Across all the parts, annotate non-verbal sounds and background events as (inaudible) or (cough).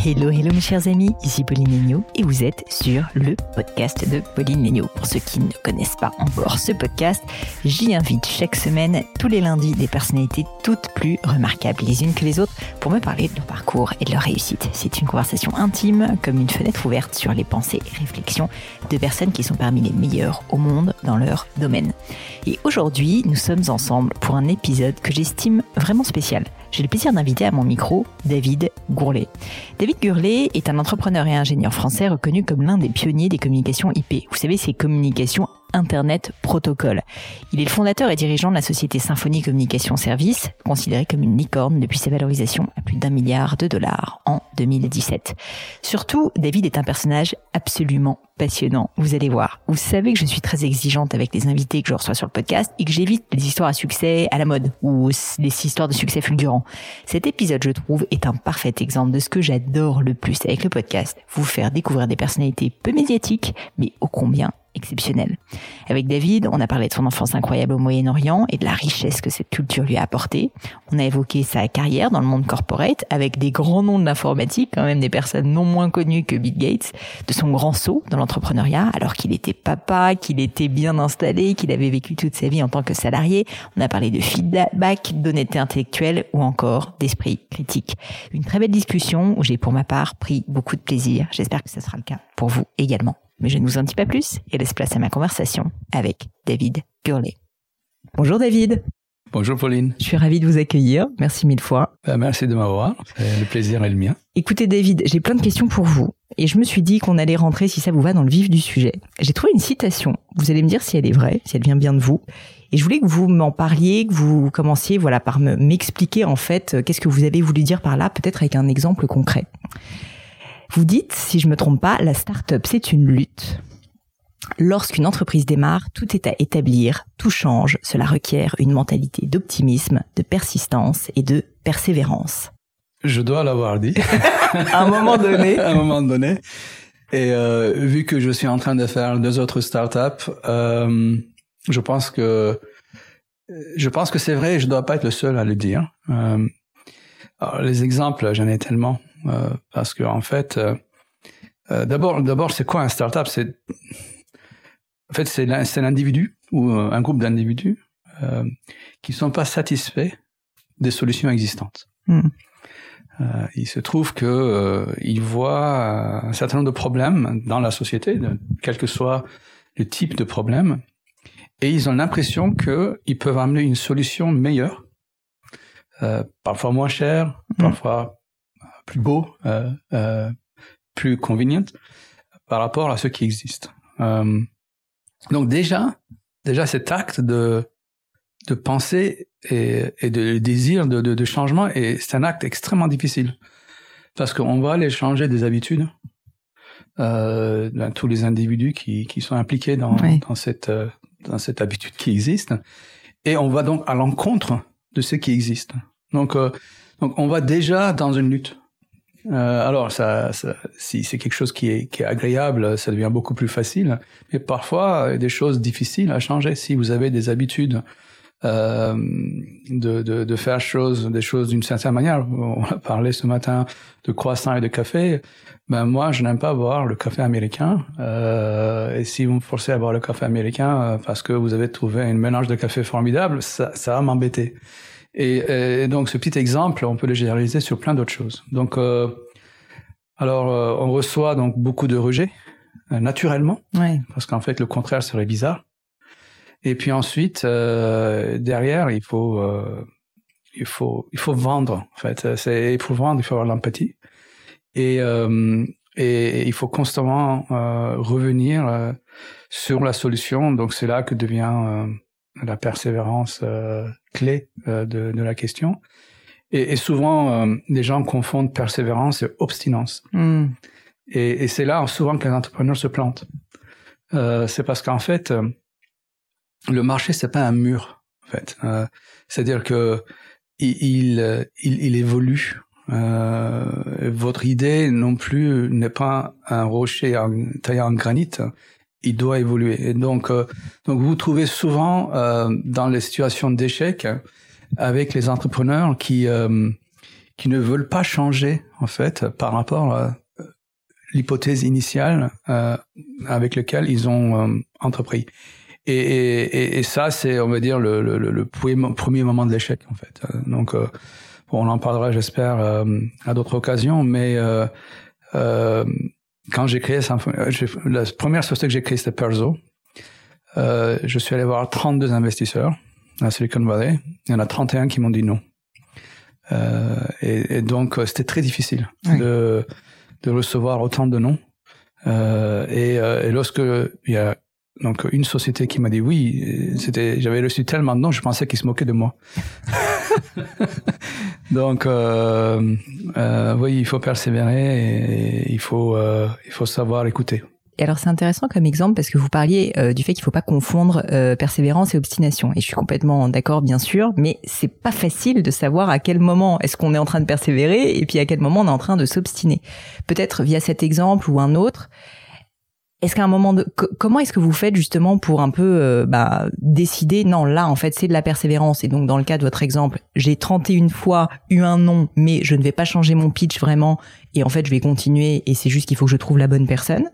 Hello, hello mes chers amis, ici Pauline Legnaud et vous êtes sur le podcast de Pauline Legnaud. Pour ceux qui ne connaissent pas encore ce podcast, j'y invite chaque semaine, tous les lundis, des personnalités toutes plus remarquables les unes que les autres pour me parler de leur parcours et de leur réussite. C'est une conversation intime, comme une fenêtre ouverte sur les pensées et réflexions de personnes qui sont parmi les meilleures au monde dans leur domaine. Et aujourd'hui, nous sommes ensemble pour un épisode que j'estime vraiment spécial j'ai le plaisir d'inviter à mon micro David Gourlet. David Gourlet est un entrepreneur et ingénieur français reconnu comme l'un des pionniers des communications IP. Vous savez, ces communications Internet Protocol. Il est le fondateur et dirigeant de la société Symphonie Communication Service, considérée comme une licorne depuis sa valorisation à plus d'un milliard de dollars en 2017. Surtout, David est un personnage absolument passionnant. Vous allez voir. Vous savez que je suis très exigeante avec les invités que je reçois sur le podcast et que j'évite les histoires à succès à la mode ou les histoires de succès fulgurants. Cet épisode, je trouve, est un parfait exemple de ce que j'adore le plus avec le podcast. Vous faire découvrir des personnalités peu médiatiques, mais ô combien exceptionnel. Avec David, on a parlé de son enfance incroyable au Moyen-Orient et de la richesse que cette culture lui a apportée. On a évoqué sa carrière dans le monde corporate avec des grands noms de l'informatique, quand même des personnes non moins connues que Bill Gates, de son grand saut dans l'entrepreneuriat alors qu'il était papa, qu'il était bien installé, qu'il avait vécu toute sa vie en tant que salarié. On a parlé de feedback, d'honnêteté intellectuelle ou encore d'esprit critique. Une très belle discussion où j'ai pour ma part pris beaucoup de plaisir. J'espère que ce sera le cas pour vous également. Mais je ne vous en dis pas plus et laisse place à ma conversation avec David Gurley. Bonjour David. Bonjour Pauline. Je suis ravie de vous accueillir. Merci mille fois. Euh, merci de m'avoir. Le plaisir est le mien. Écoutez David, j'ai plein de questions pour vous. Et je me suis dit qu'on allait rentrer, si ça vous va, dans le vif du sujet. J'ai trouvé une citation. Vous allez me dire si elle est vraie, si elle vient bien de vous. Et je voulais que vous m'en parliez, que vous commenciez, voilà, par m'expliquer en fait qu'est-ce que vous avez voulu dire par là, peut-être avec un exemple concret. Vous dites, si je me trompe pas, la start-up, c'est une lutte. Lorsqu'une entreprise démarre, tout est à établir, tout change, cela requiert une mentalité d'optimisme, de persistance et de persévérance. Je dois l'avoir dit. (laughs) à un moment donné. (laughs) à un moment donné. Et euh, vu que je suis en train de faire deux autres startups, euh, je pense que je pense que c'est vrai. Et je dois pas être le seul à le dire. Euh, alors, les exemples, j'en ai tellement. Euh, parce que en fait, euh, euh, d'abord, d'abord, c'est quoi un startup? C'est en fait c'est l'individu ou un groupe d'individus qui sont pas satisfaits des solutions existantes. Hmm. il se trouve que ils voient un certain nombre de problèmes dans la société, quel que soit le type de problème, et ils ont l'impression qu'ils peuvent amener une solution meilleure, euh, parfois moins chère, hmm. parfois plus beau, euh, euh, plus convenient par rapport à ce qui existe. Euh, donc déjà, déjà cet acte de de penser et, et de désir de, de, de changement, et c'est un acte extrêmement difficile parce qu'on va aller changer des habitudes. Euh, dans tous les individus qui, qui sont impliqués dans, dans cette dans cette habitude qui existe, et on va donc à l'encontre de ce qui existe. Donc donc on va déjà dans une lutte. Euh, alors, ça, ça, si c'est quelque chose qui est, qui est agréable, ça devient beaucoup plus facile. Mais parfois, des choses difficiles à changer. Si vous avez des habitudes euh, de, de, de, faire choses, des choses d'une certaine manière. On a parlé ce matin de croissant et de café. Ben moi, je n'aime pas boire le café américain. Euh, et si vous me forcez à boire le café américain euh, parce que vous avez trouvé un mélange de café formidable, ça, ça va m'embêter. Et, et, donc, ce petit exemple, on peut le généraliser sur plein d'autres choses. Donc, euh, alors, euh, on reçoit donc beaucoup de rejets naturellement, ouais. parce qu'en fait, le contraire serait bizarre. Et puis ensuite, euh, derrière, il faut, euh, il faut, il faut vendre. En fait, c'est pour vendre, il faut avoir l'empathie. Et, euh, et il faut constamment euh, revenir euh, sur la solution. Donc c'est là que devient euh, la persévérance clé de, de, la question. Et, et souvent, les gens confondent persévérance et obstinence. Mm. Et, et c'est là souvent que les entrepreneurs se plantent. c'est parce qu'en fait, le marché c'est pas un mur en fait euh, c'est à dire que il, il, il, évolue euh, votre idée non plus n'est pas un rocher taillé en granit il doit évoluer donc euh, donc vous trouvez souvent euh, dans les situations d'échec avec les entrepreneurs qui euh, qui ne veulent pas changer en fait par rapport à l'hypothèse initiale avec laquelle ils ont entrepris et, et, et, ça, c'est, on va dire, le, le, le premier moment de l'échec, en fait. Euh, donc, euh, bon, on en parlera, j'espère, euh, à d'autres occasions, mais euh, euh, quand j'ai créé la première société que j'ai créée, c'était Perzo. Euh, je suis allé voir 32 investisseurs à Silicon Valley. Il y en a 31 qui m'ont dit non. Euh, et, et, donc, c'était très difficile oui. de, de recevoir autant de non. Euh, et, et, lorsque il y a donc une société qui m'a dit oui, c'était, j'avais reçu tellement de noms, je pensais qu'ils se moquaient de moi. (laughs) Donc euh, euh, oui, il faut persévérer et il faut euh, il faut savoir écouter. Et alors c'est intéressant comme exemple parce que vous parliez euh, du fait qu'il faut pas confondre euh, persévérance et obstination. Et je suis complètement d'accord bien sûr, mais c'est pas facile de savoir à quel moment est-ce qu'on est en train de persévérer et puis à quel moment on est en train de s'obstiner. Peut-être via cet exemple ou un autre, est-ce qu'à un moment de comment est-ce que vous faites justement pour un peu euh, bah, décider non là en fait c'est de la persévérance et donc dans le cas de votre exemple j'ai 31 fois eu un nom mais je ne vais pas changer mon pitch vraiment et en fait je vais continuer et c'est juste qu'il faut que je trouve la bonne personne.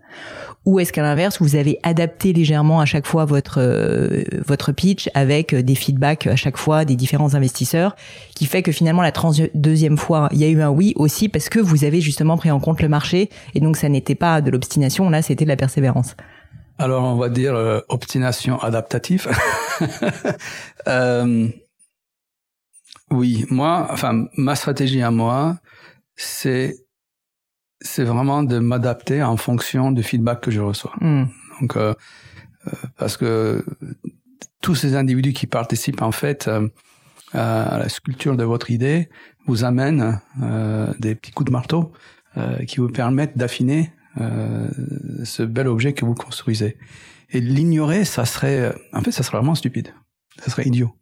Ou est-ce qu'à l'inverse vous avez adapté légèrement à chaque fois votre euh, votre pitch avec des feedbacks à chaque fois des différents investisseurs qui fait que finalement la deuxième fois il y a eu un oui aussi parce que vous avez justement pris en compte le marché et donc ça n'était pas de l'obstination. Là c'était de la persévérance. Alors on va dire euh, obstination adaptative. (laughs) Euh, oui moi enfin ma stratégie à moi c'est c'est vraiment de m'adapter en fonction du feedback que je reçois. Mm. Donc, euh, euh, parce que tous ces individus qui participent en fait euh, à la sculpture de votre idée vous amènent euh, des petits coups de marteau euh, qui vous permettent d'affiner euh, ce bel objet que vous construisez. Et l'ignorer, ça serait, en fait, ça serait vraiment stupide. Ça serait idiot.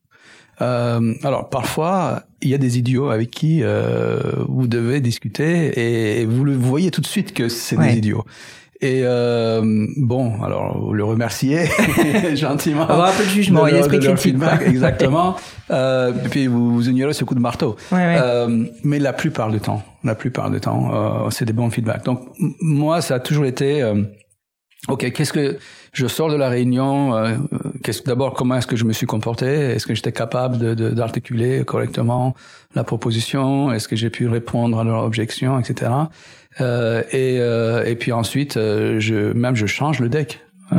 Euh, alors parfois, il y a des idiots avec qui euh, vous devez discuter et, vous le voyez tout de suite que c'est ouais. des idiots. Et euh, bon, alors vous le remerciez (laughs) gentiment. Avoir un peu de jugement et l'esprit critique. exactement. (laughs) euh, et puis vous, vous ignorez ce coup de marteau. Ouais, ouais. Euh, mais la plupart du temps, la plupart du temps, euh, c'est des bons feedbacks. Donc moi, ça a toujours été euh, Ok, qu'est-ce que je sors de la réunion euh, Qu'est-ce d'abord comment est-ce que je me suis comporté? Est-ce que j'étais capable de, de, d'articuler correctement la proposition? Est-ce que j'ai pu répondre à leurs objections, etc. Euh, et, euh, et puis ensuite, euh, je même je change le deck mmh.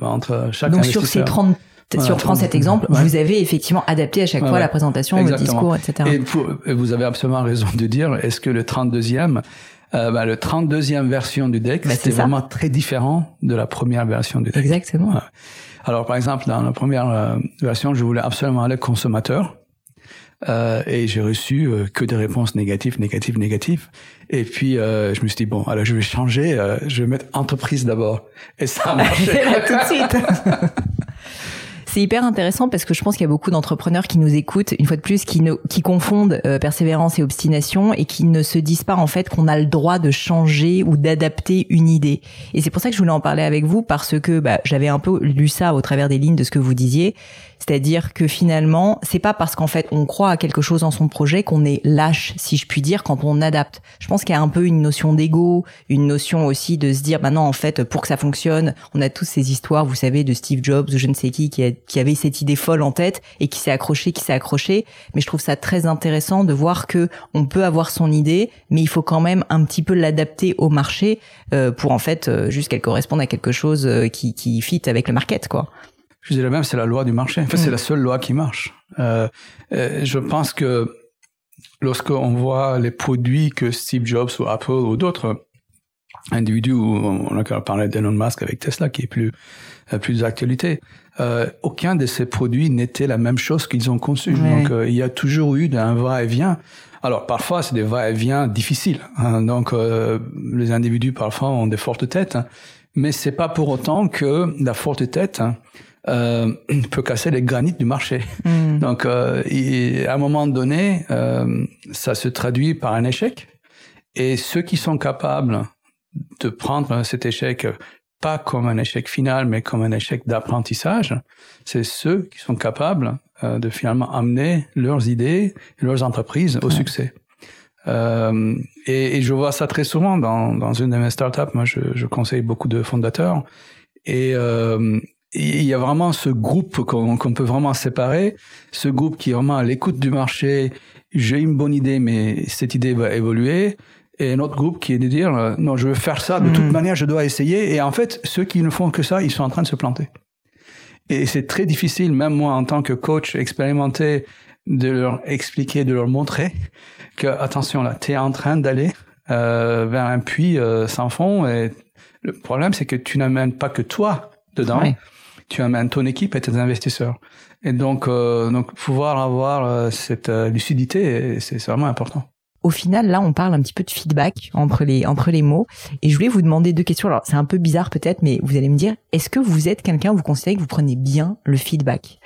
entre chaque Donc sur ces 30 si on prend cet exemple, ouais. vous avez effectivement adapté à chaque ouais, fois la présentation, Exactement. le discours, etc. Et pour, vous avez absolument raison de dire, est-ce que le 32e euh, bah, le 32e version du deck, bah, c'était vraiment très différent de la première version du deck. Exactement. Alors, par exemple, dans la première euh, version, je voulais absolument aller consommateur. Euh, et j'ai reçu euh, que des réponses négatives, négatives, négatives. Et puis euh, je me suis dit bon, alors je vais changer, euh, je vais mettre entreprise d'abord. Et ça a (laughs) marché tout de suite. (laughs) C'est hyper intéressant parce que je pense qu'il y a beaucoup d'entrepreneurs qui nous écoutent, une fois de plus, qui, ne, qui confondent euh, persévérance et obstination et qui ne se disent pas en fait qu'on a le droit de changer ou d'adapter une idée. Et c'est pour ça que je voulais en parler avec vous parce que bah, j'avais un peu lu ça au travers des lignes de ce que vous disiez. C'est-à-dire que finalement, c'est pas parce qu'en fait on croit à quelque chose dans son projet qu'on est lâche, si je puis dire, quand on adapte. Je pense qu'il y a un peu une notion d'ego, une notion aussi de se dire, bah en fait, pour que ça fonctionne, on a tous ces histoires, vous savez, de Steve Jobs ou je ne sais qui, qui, qui avait cette idée folle en tête et qui s'est accroché, qui s'est accroché. Mais je trouve ça très intéressant de voir que on peut avoir son idée, mais il faut quand même un petit peu l'adapter au marché euh, pour en fait euh, juste qu'elle corresponde à quelque chose euh, qui, qui fit avec le market, quoi. Je dirais même c'est la loi du marché. En fait, c'est mm. la seule loi qui marche. Euh, euh, je pense que lorsqu'on voit les produits que Steve Jobs ou Apple ou d'autres individus, on a parlé d'Elon Musk avec Tesla qui est plus euh, plus d'actualité, euh, aucun de ces produits n'était la même chose qu'ils ont conçu. Donc euh, il y a toujours eu un va-et-vient. Alors parfois c'est des va-et-vient difficiles. Hein. Donc les individus parfois ont des fortes têtes, hein. mais c'est pas pour autant que la forte tête hein, euh, (clears throat) peut casser les granites du marché. Hmm. Donc, euh, à un moment donné, euh, ça se traduit par un échec. Et ceux qui sont capables de prendre cet échec pas comme un échec final, mais comme un échec d'apprentissage, c'est ceux qui sont capables de finalement amener leurs idées, leurs entreprises au succès. Euh, et, et, je vois ça très souvent dans, dans une de mes startups. Moi, je, je conseille beaucoup de fondateurs. Et, euh, il y a vraiment ce groupe qu'on peut vraiment séparer, ce groupe qui est vraiment à l'écoute du marché. J'ai une bonne idée, mais cette idée va évoluer. Et un autre groupe qui est de dire euh, non, je veux faire ça de toute hmm. manière, je dois essayer. Et en fait, ceux qui ne font que ça, ils sont en train de se planter. Et c'est très difficile, même moi en tant que coach expérimenté, de leur expliquer, de leur montrer que attention là, tu es en train d'aller euh, vers un puits euh, sans fond. Et le problème, c'est que tu n'amènes pas que toi dedans tu amènes ton équipe et tes investisseurs. Et donc, euh, donc pouvoir avoir euh, cette euh, lucidité, c'est vraiment important. Au final, là, on parle un petit peu de feedback entre les entre les mots. Et je voulais vous demander deux questions. Alors, c'est un peu bizarre peut-être, mais vous allez me dire, est-ce que vous êtes quelqu'un, vous considérez que vous prenez bien le feedback?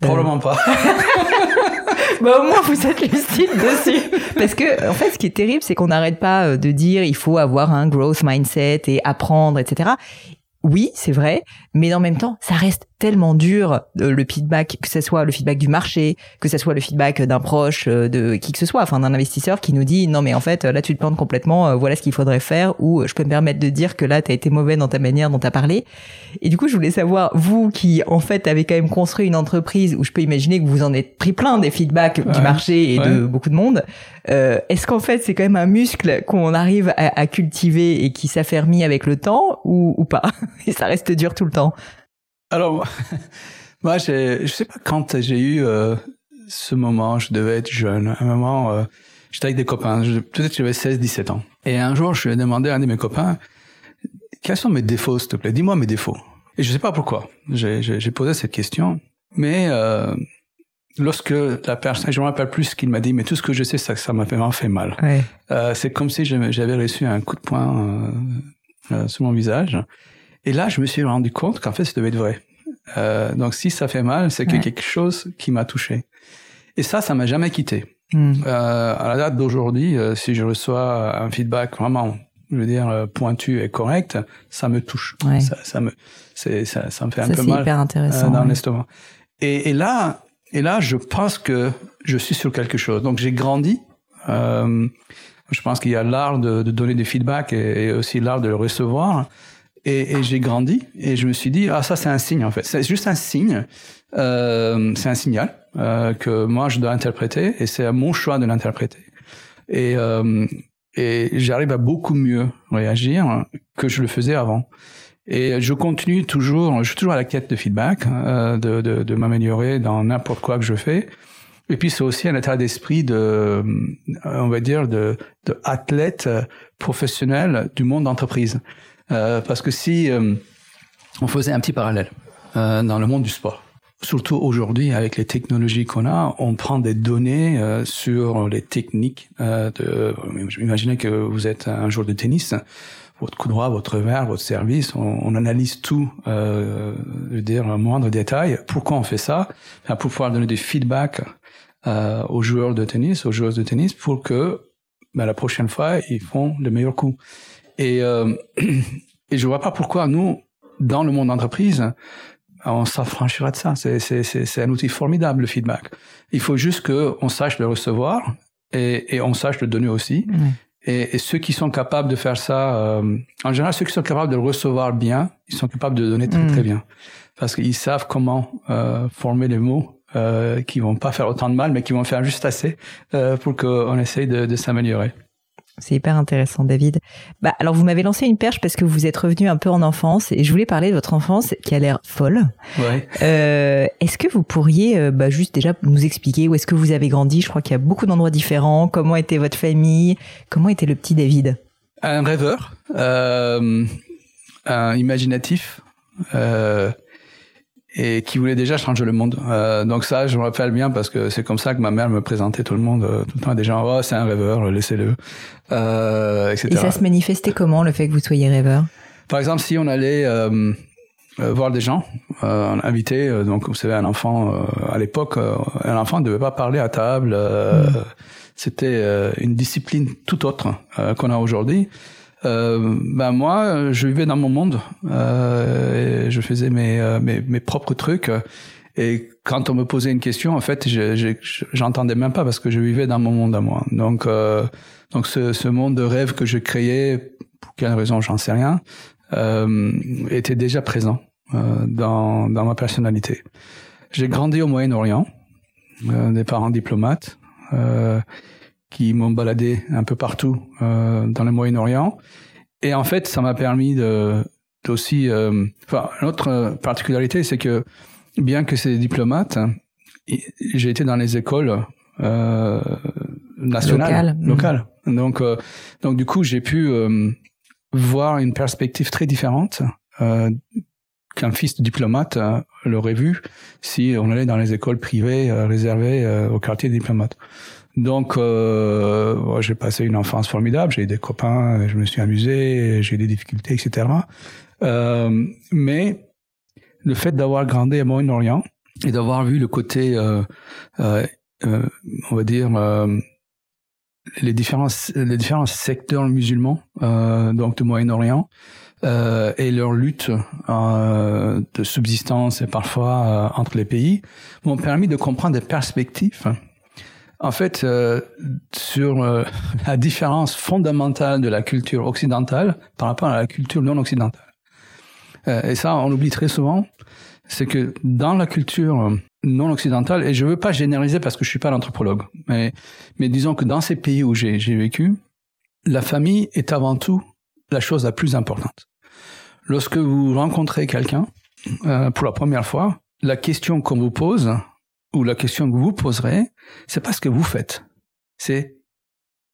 Probablement pas. (laughs) bah au moins vous êtes lucide dessus. Parce que en fait, ce qui est terrible, c'est qu'on n'arrête pas de dire il faut avoir un growth mindset et apprendre, etc. Oui, c'est vrai, mais en même temps, ça reste tellement dur euh, le feedback, que ce soit le feedback du marché, que ce soit le feedback d'un proche, euh, de qui que ce soit, enfin d'un investisseur qui nous dit non mais en fait là tu te plantes complètement, euh, voilà ce qu'il faudrait faire, ou je peux me permettre de dire que là tu as été mauvais dans ta manière dont tu as parlé. Et du coup je voulais savoir, vous qui en fait avez quand même construit une entreprise où je peux imaginer que vous en êtes pris plein des feedbacks du marché et de beaucoup de monde, est-ce qu'en fait c'est quand même un muscle qu'on arrive à, cultiver et qui s'affermit avec le temps ou, ou pas? (laughs) Et ça reste dur tout le temps alors, moi, (laughs) je sais pas quand j'ai eu euh, ce moment, je devais être jeune. À un moment, euh, j'étais avec des copains, peut-être j'avais 16, 17 ans. Et un jour, je lui ai demandé à un de mes copains, quels sont mes défauts, s'il te plaît? Dis-moi mes défauts. Et je sais pas pourquoi. J'ai posé cette question. Mais euh, lorsque la personne, je me rappelle plus ce qu'il m'a dit, mais tout ce que je sais, c'est que ça m'a vraiment fait mal. Ouais. Euh, c'est comme si j'avais reçu un coup de poing euh, sur mon visage. Et là, je me suis rendu compte qu'en fait, ça devait être vrai. Euh, donc, si ça fait mal, c'est que quelque chose qui m'a touché. Et ça, ça m'a jamais quitté. Hmm. Euh, à la date d'aujourd'hui, euh, si je reçois un feedback vraiment, je veux dire, pointu et correct, ça me touche. Ça, ça, me, c'est, ça, ça me fait un peu mal hyper intéressant, dans l'estomac. Et, et, là, et là, je pense que je suis sur quelque chose. Donc, j'ai grandi. je pense qu'il y a l'art de, de donner des feedbacks et, et aussi l'art de le recevoir. Et, et j'ai grandi et je me suis dit ah ça c'est un signe en fait. C'est juste un signe euh, c'est un signal euh, que moi je dois interpréter et c'est à mon choix de l'interpréter. Et euh, et j'arrive à beaucoup mieux réagir que je le faisais avant. Et je continue toujours je suis toujours à la quête de feedback euh, de, de, de m'améliorer dans n'importe quoi que je fais. Et puis c'est aussi un état d'esprit de, on va dire, de, de athlète professionnel du monde d'entreprise. Euh, parce que si euh, on faisait un petit parallèle euh, dans le monde du sport, surtout aujourd'hui avec les technologies qu'on a, on prend des données sur les techniques. de, imaginez que vous êtes un joueur de tennis, votre coup droit, votre revers, votre service, on, on analyse tout, euh, je veux dire, un moindre détail. Pourquoi on fait ça? Pour pouvoir donner des feedbacks euh, aux joueurs de tennis, aux joueuses de tennis, pour que ben, la prochaine fois, ils font le meilleur coup. Et, euh, (clears throat) et je vois pas pourquoi nous, dans le monde d'entreprise, on s'affranchira de ça. C'est un outil formidable, le feedback. Il faut juste qu'on sache le recevoir et, et, on sache le donner aussi. Et, et, ceux qui sont capables de faire ça, euh, en général, ceux qui sont capables de le recevoir bien, ils sont capables de le donner très très mm. bien. Parce qu'ils savent comment euh, former les mots euh, qui vont pas faire autant de mal, mais qui vont faire juste assez euh, pour qu'on essaye de, de s'améliorer. C'est hyper intéressant, David. Bah, alors, vous m'avez lancé une perche parce que vous êtes revenu un peu en enfance et je voulais parler de votre enfance qui a l'air folle. Ouais. Euh, est-ce que vous pourriez euh, bah, juste déjà nous expliquer où est-ce que vous avez grandi? Je crois qu'il y a beaucoup d'endroits différents. Comment était votre famille? Comment était le petit David? Un rêveur, euh, un imaginatif. Euh, et qui voulait déjà changer le monde. Euh, donc ça, je me rappelle bien parce que c'est comme ça que ma mère me présentait tout le monde, euh, tout le temps des gens, oh c'est un rêveur, laissez-le, euh, etc. Et ça se manifestait comment le fait que vous soyez rêveur? Par exemple, si on allait euh, euh voir des gens, euh, invité, donc vous savez, un enfant à l'époque, un enfant ne devait pas parler à table. Mm. C'était une discipline tout autre qu'on a aujourd'hui. Euh, ben moi, je vivais dans mon monde. Euh, je faisais mes, euh, mes, mes propres trucs. Et quand on me posait une question, en fait, j'entendais même pas parce que je vivais dans mon monde à moi. Donc, euh, donc ce, ce, monde de rêve que je créais, pour quelle raison, j'en sais rien, euh, était déjà présent euh, dans, dans ma personnalité. J'ai grandi au Moyen-Orient, euh, des parents diplomates qui m'ont baladé un peu partout euh, dans le Moyen-Orient. Et en fait, ça m'a permis de aussi. Euh, enfin, une autre particularité, c'est que bien que c'est diplomate, j'ai été dans les écoles euh, nationales, locales. Mmh. Donc, euh, donc du coup, j'ai pu euh, voir une perspective très différente euh, qu'un fils de diplomate l'aurait vu si on allait dans les écoles privées réservées au quartier des diplomates. Donc, euh, j'ai passé une enfance formidable. J'ai eu des copains, je me suis amusé, j'ai eu des difficultés, etc. Euh, mais le fait d'avoir grandi à Moyen-Orient et d'avoir vu le côté, euh, euh, euh on va dire, euh, les différents les différents secteurs musulmans, donc du Moyen-Orient, et leur lutte de subsistance et parfois entre les pays, m'ont permis de comprendre des perspectives en fait, euh, sur euh, (laughs) la différence fondamentale de la culture occidentale par rapport à la culture non occidentale. Euh, et ça, on oublie très souvent, c'est que dans la culture non occidentale, et je veux pas généraliser parce que je suis pas l'anthropologue, mais, mais disons que dans ces pays où j'ai vécu, la famille est avant tout la chose la plus importante. Lorsque vous rencontrez quelqu'un pour la première fois, la question qu'on vous pose, ou la question que vous poserez, c'est pas ce que vous faites. C'est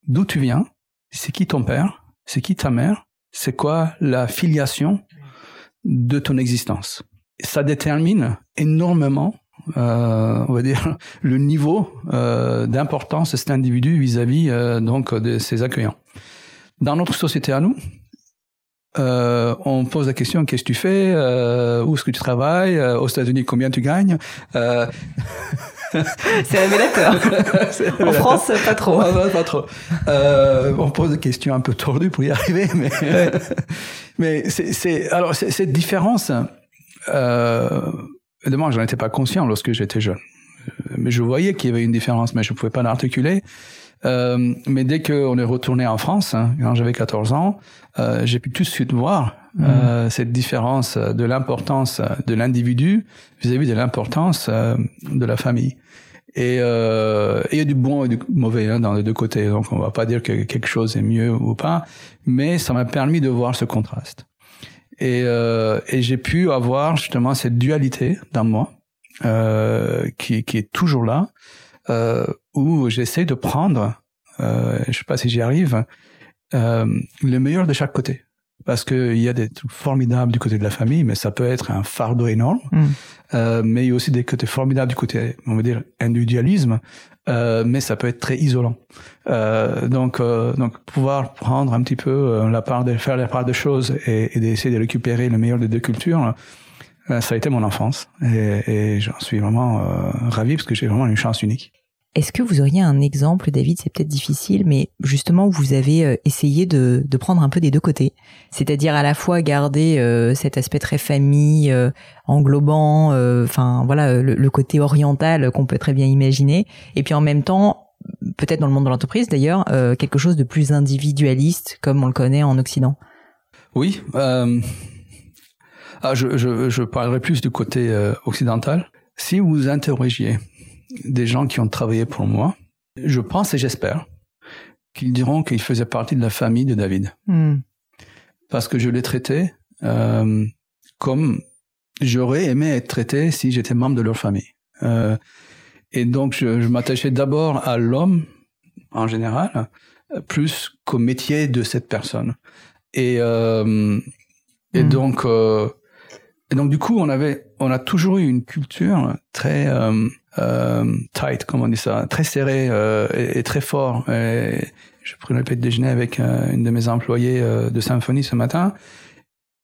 d'où tu viens, c'est qui ton père, c'est qui ta mère, c'est quoi la filiation de ton existence. Ça détermine énormément, euh, on va dire, (laughs) le niveau euh, d'importance de cet individu vis-à-vis euh, donc de ses accueillants. Dans notre société à nous, on pose la question qu'est-ce que tu fais, où est-ce que tu travailles, aux États-Unis combien tu gagnes. (laughs) (laughs) Euh... (laughs) c'est révélateur. en France, pas trop. Ah, pas trop. Euh, on pose des questions un peu tordues pour y arriver, mais (laughs) mais c'est alors cette différence. Euh, évidemment, j'en étais pas conscient lorsque j'étais jeune, mais je voyais qu'il y avait une différence, mais je pouvais pas l'articuler. Euh, mais dès qu'on est retourné en France, hein, quand j'avais 14 ans, euh, j'ai pu tout de suite voir mmh. euh, cette différence de l'importance de l'individu vis-à-vis de l'importance euh, de la famille. Et euh, il y a du bon et du mauvais hein, dans les deux côtés. Donc on va pas dire que quelque chose est mieux ou pas, mais ça m'a permis de voir ce contraste. Et, euh, et j'ai pu avoir justement cette dualité dans moi qui, qui est toujours là euh, où j'essaie de prendre, euh, je sais pas si j'y arrive, euh, le meilleur de chaque côté parce qu'il y a des trucs formidables du côté de la famille, mais ça peut être un fardeau énorme. Mm. Euh, mais il y a aussi des côtés formidables du côté, on va dire, individualisme, euh, mais ça peut être très isolant. Euh, donc, euh, donc pouvoir prendre un petit peu euh, la part de faire la part des choses et, et d'essayer de récupérer le meilleur des deux cultures, euh, ça a été mon enfance et, et j'en suis vraiment euh, ravi parce que j'ai vraiment une chance unique. Est-ce que vous auriez un exemple, David C'est peut-être difficile, mais justement, vous avez euh, essayé de, de prendre un peu des deux côtés, c'est-à-dire à la fois garder euh, cet aspect très famille, euh, englobant, euh, enfin voilà, le, le côté oriental qu'on peut très bien imaginer, et puis en même temps, peut-être dans le monde de l'entreprise d'ailleurs, euh, quelque chose de plus individualiste, comme on le connaît en Occident. Oui, ah, je, je, je parlerai plus du côté occidental. Si vous interrogiez des gens qui ont travaillé pour moi, je pense et j'espère qu'ils diront qu'ils faisaient partie de la famille de David. Hmm. Parce que je l'ai traité euh, comme j'aurais aimé être traité si j'étais membre de leur famille. Euh, et donc, je, je m'attachais d'abord à l'homme en général, plus qu'au métier de cette personne. Et, euh, et Mm. donc, et donc du coup, on avait, on a toujours eu une culture très tight, comme on dit ça, très serrée euh, et, et très fort. Et je prenais le petit déjeuner avec euh, une de mes employées euh, de symphonie ce matin.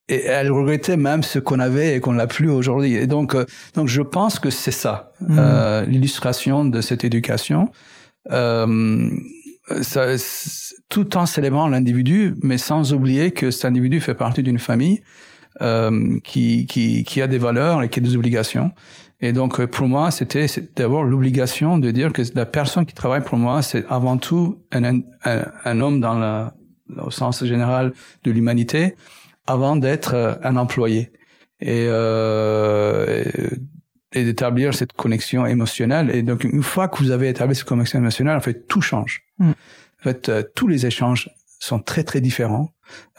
Et elle regrettait même ce qu'on avait et qu'on n'a plus aujourd'hui. Et donc, euh, donc je pense que c'est ça, Mm. euh, l'illustration de cette éducation. Euh, ça, tout en célébrant l'individu, mais sans oublier que cet individu fait partie d'une famille euh, qui, qui, qui a des valeurs et qui a des obligations. Et donc, euh, pour moi, c'était d'abord l'obligation de dire que la personne qui travaille pour moi, c'est avant tout un, un, un homme dans la, au sens général de l'humanité, avant d'être euh, un employé. Et, euh, et, et d'établir cette connexion émotionnelle. Et donc, une fois que vous avez établi cette connexion émotionnelle, en fait, tout change. Mm. En fait, euh, tous les échanges sont très, très différents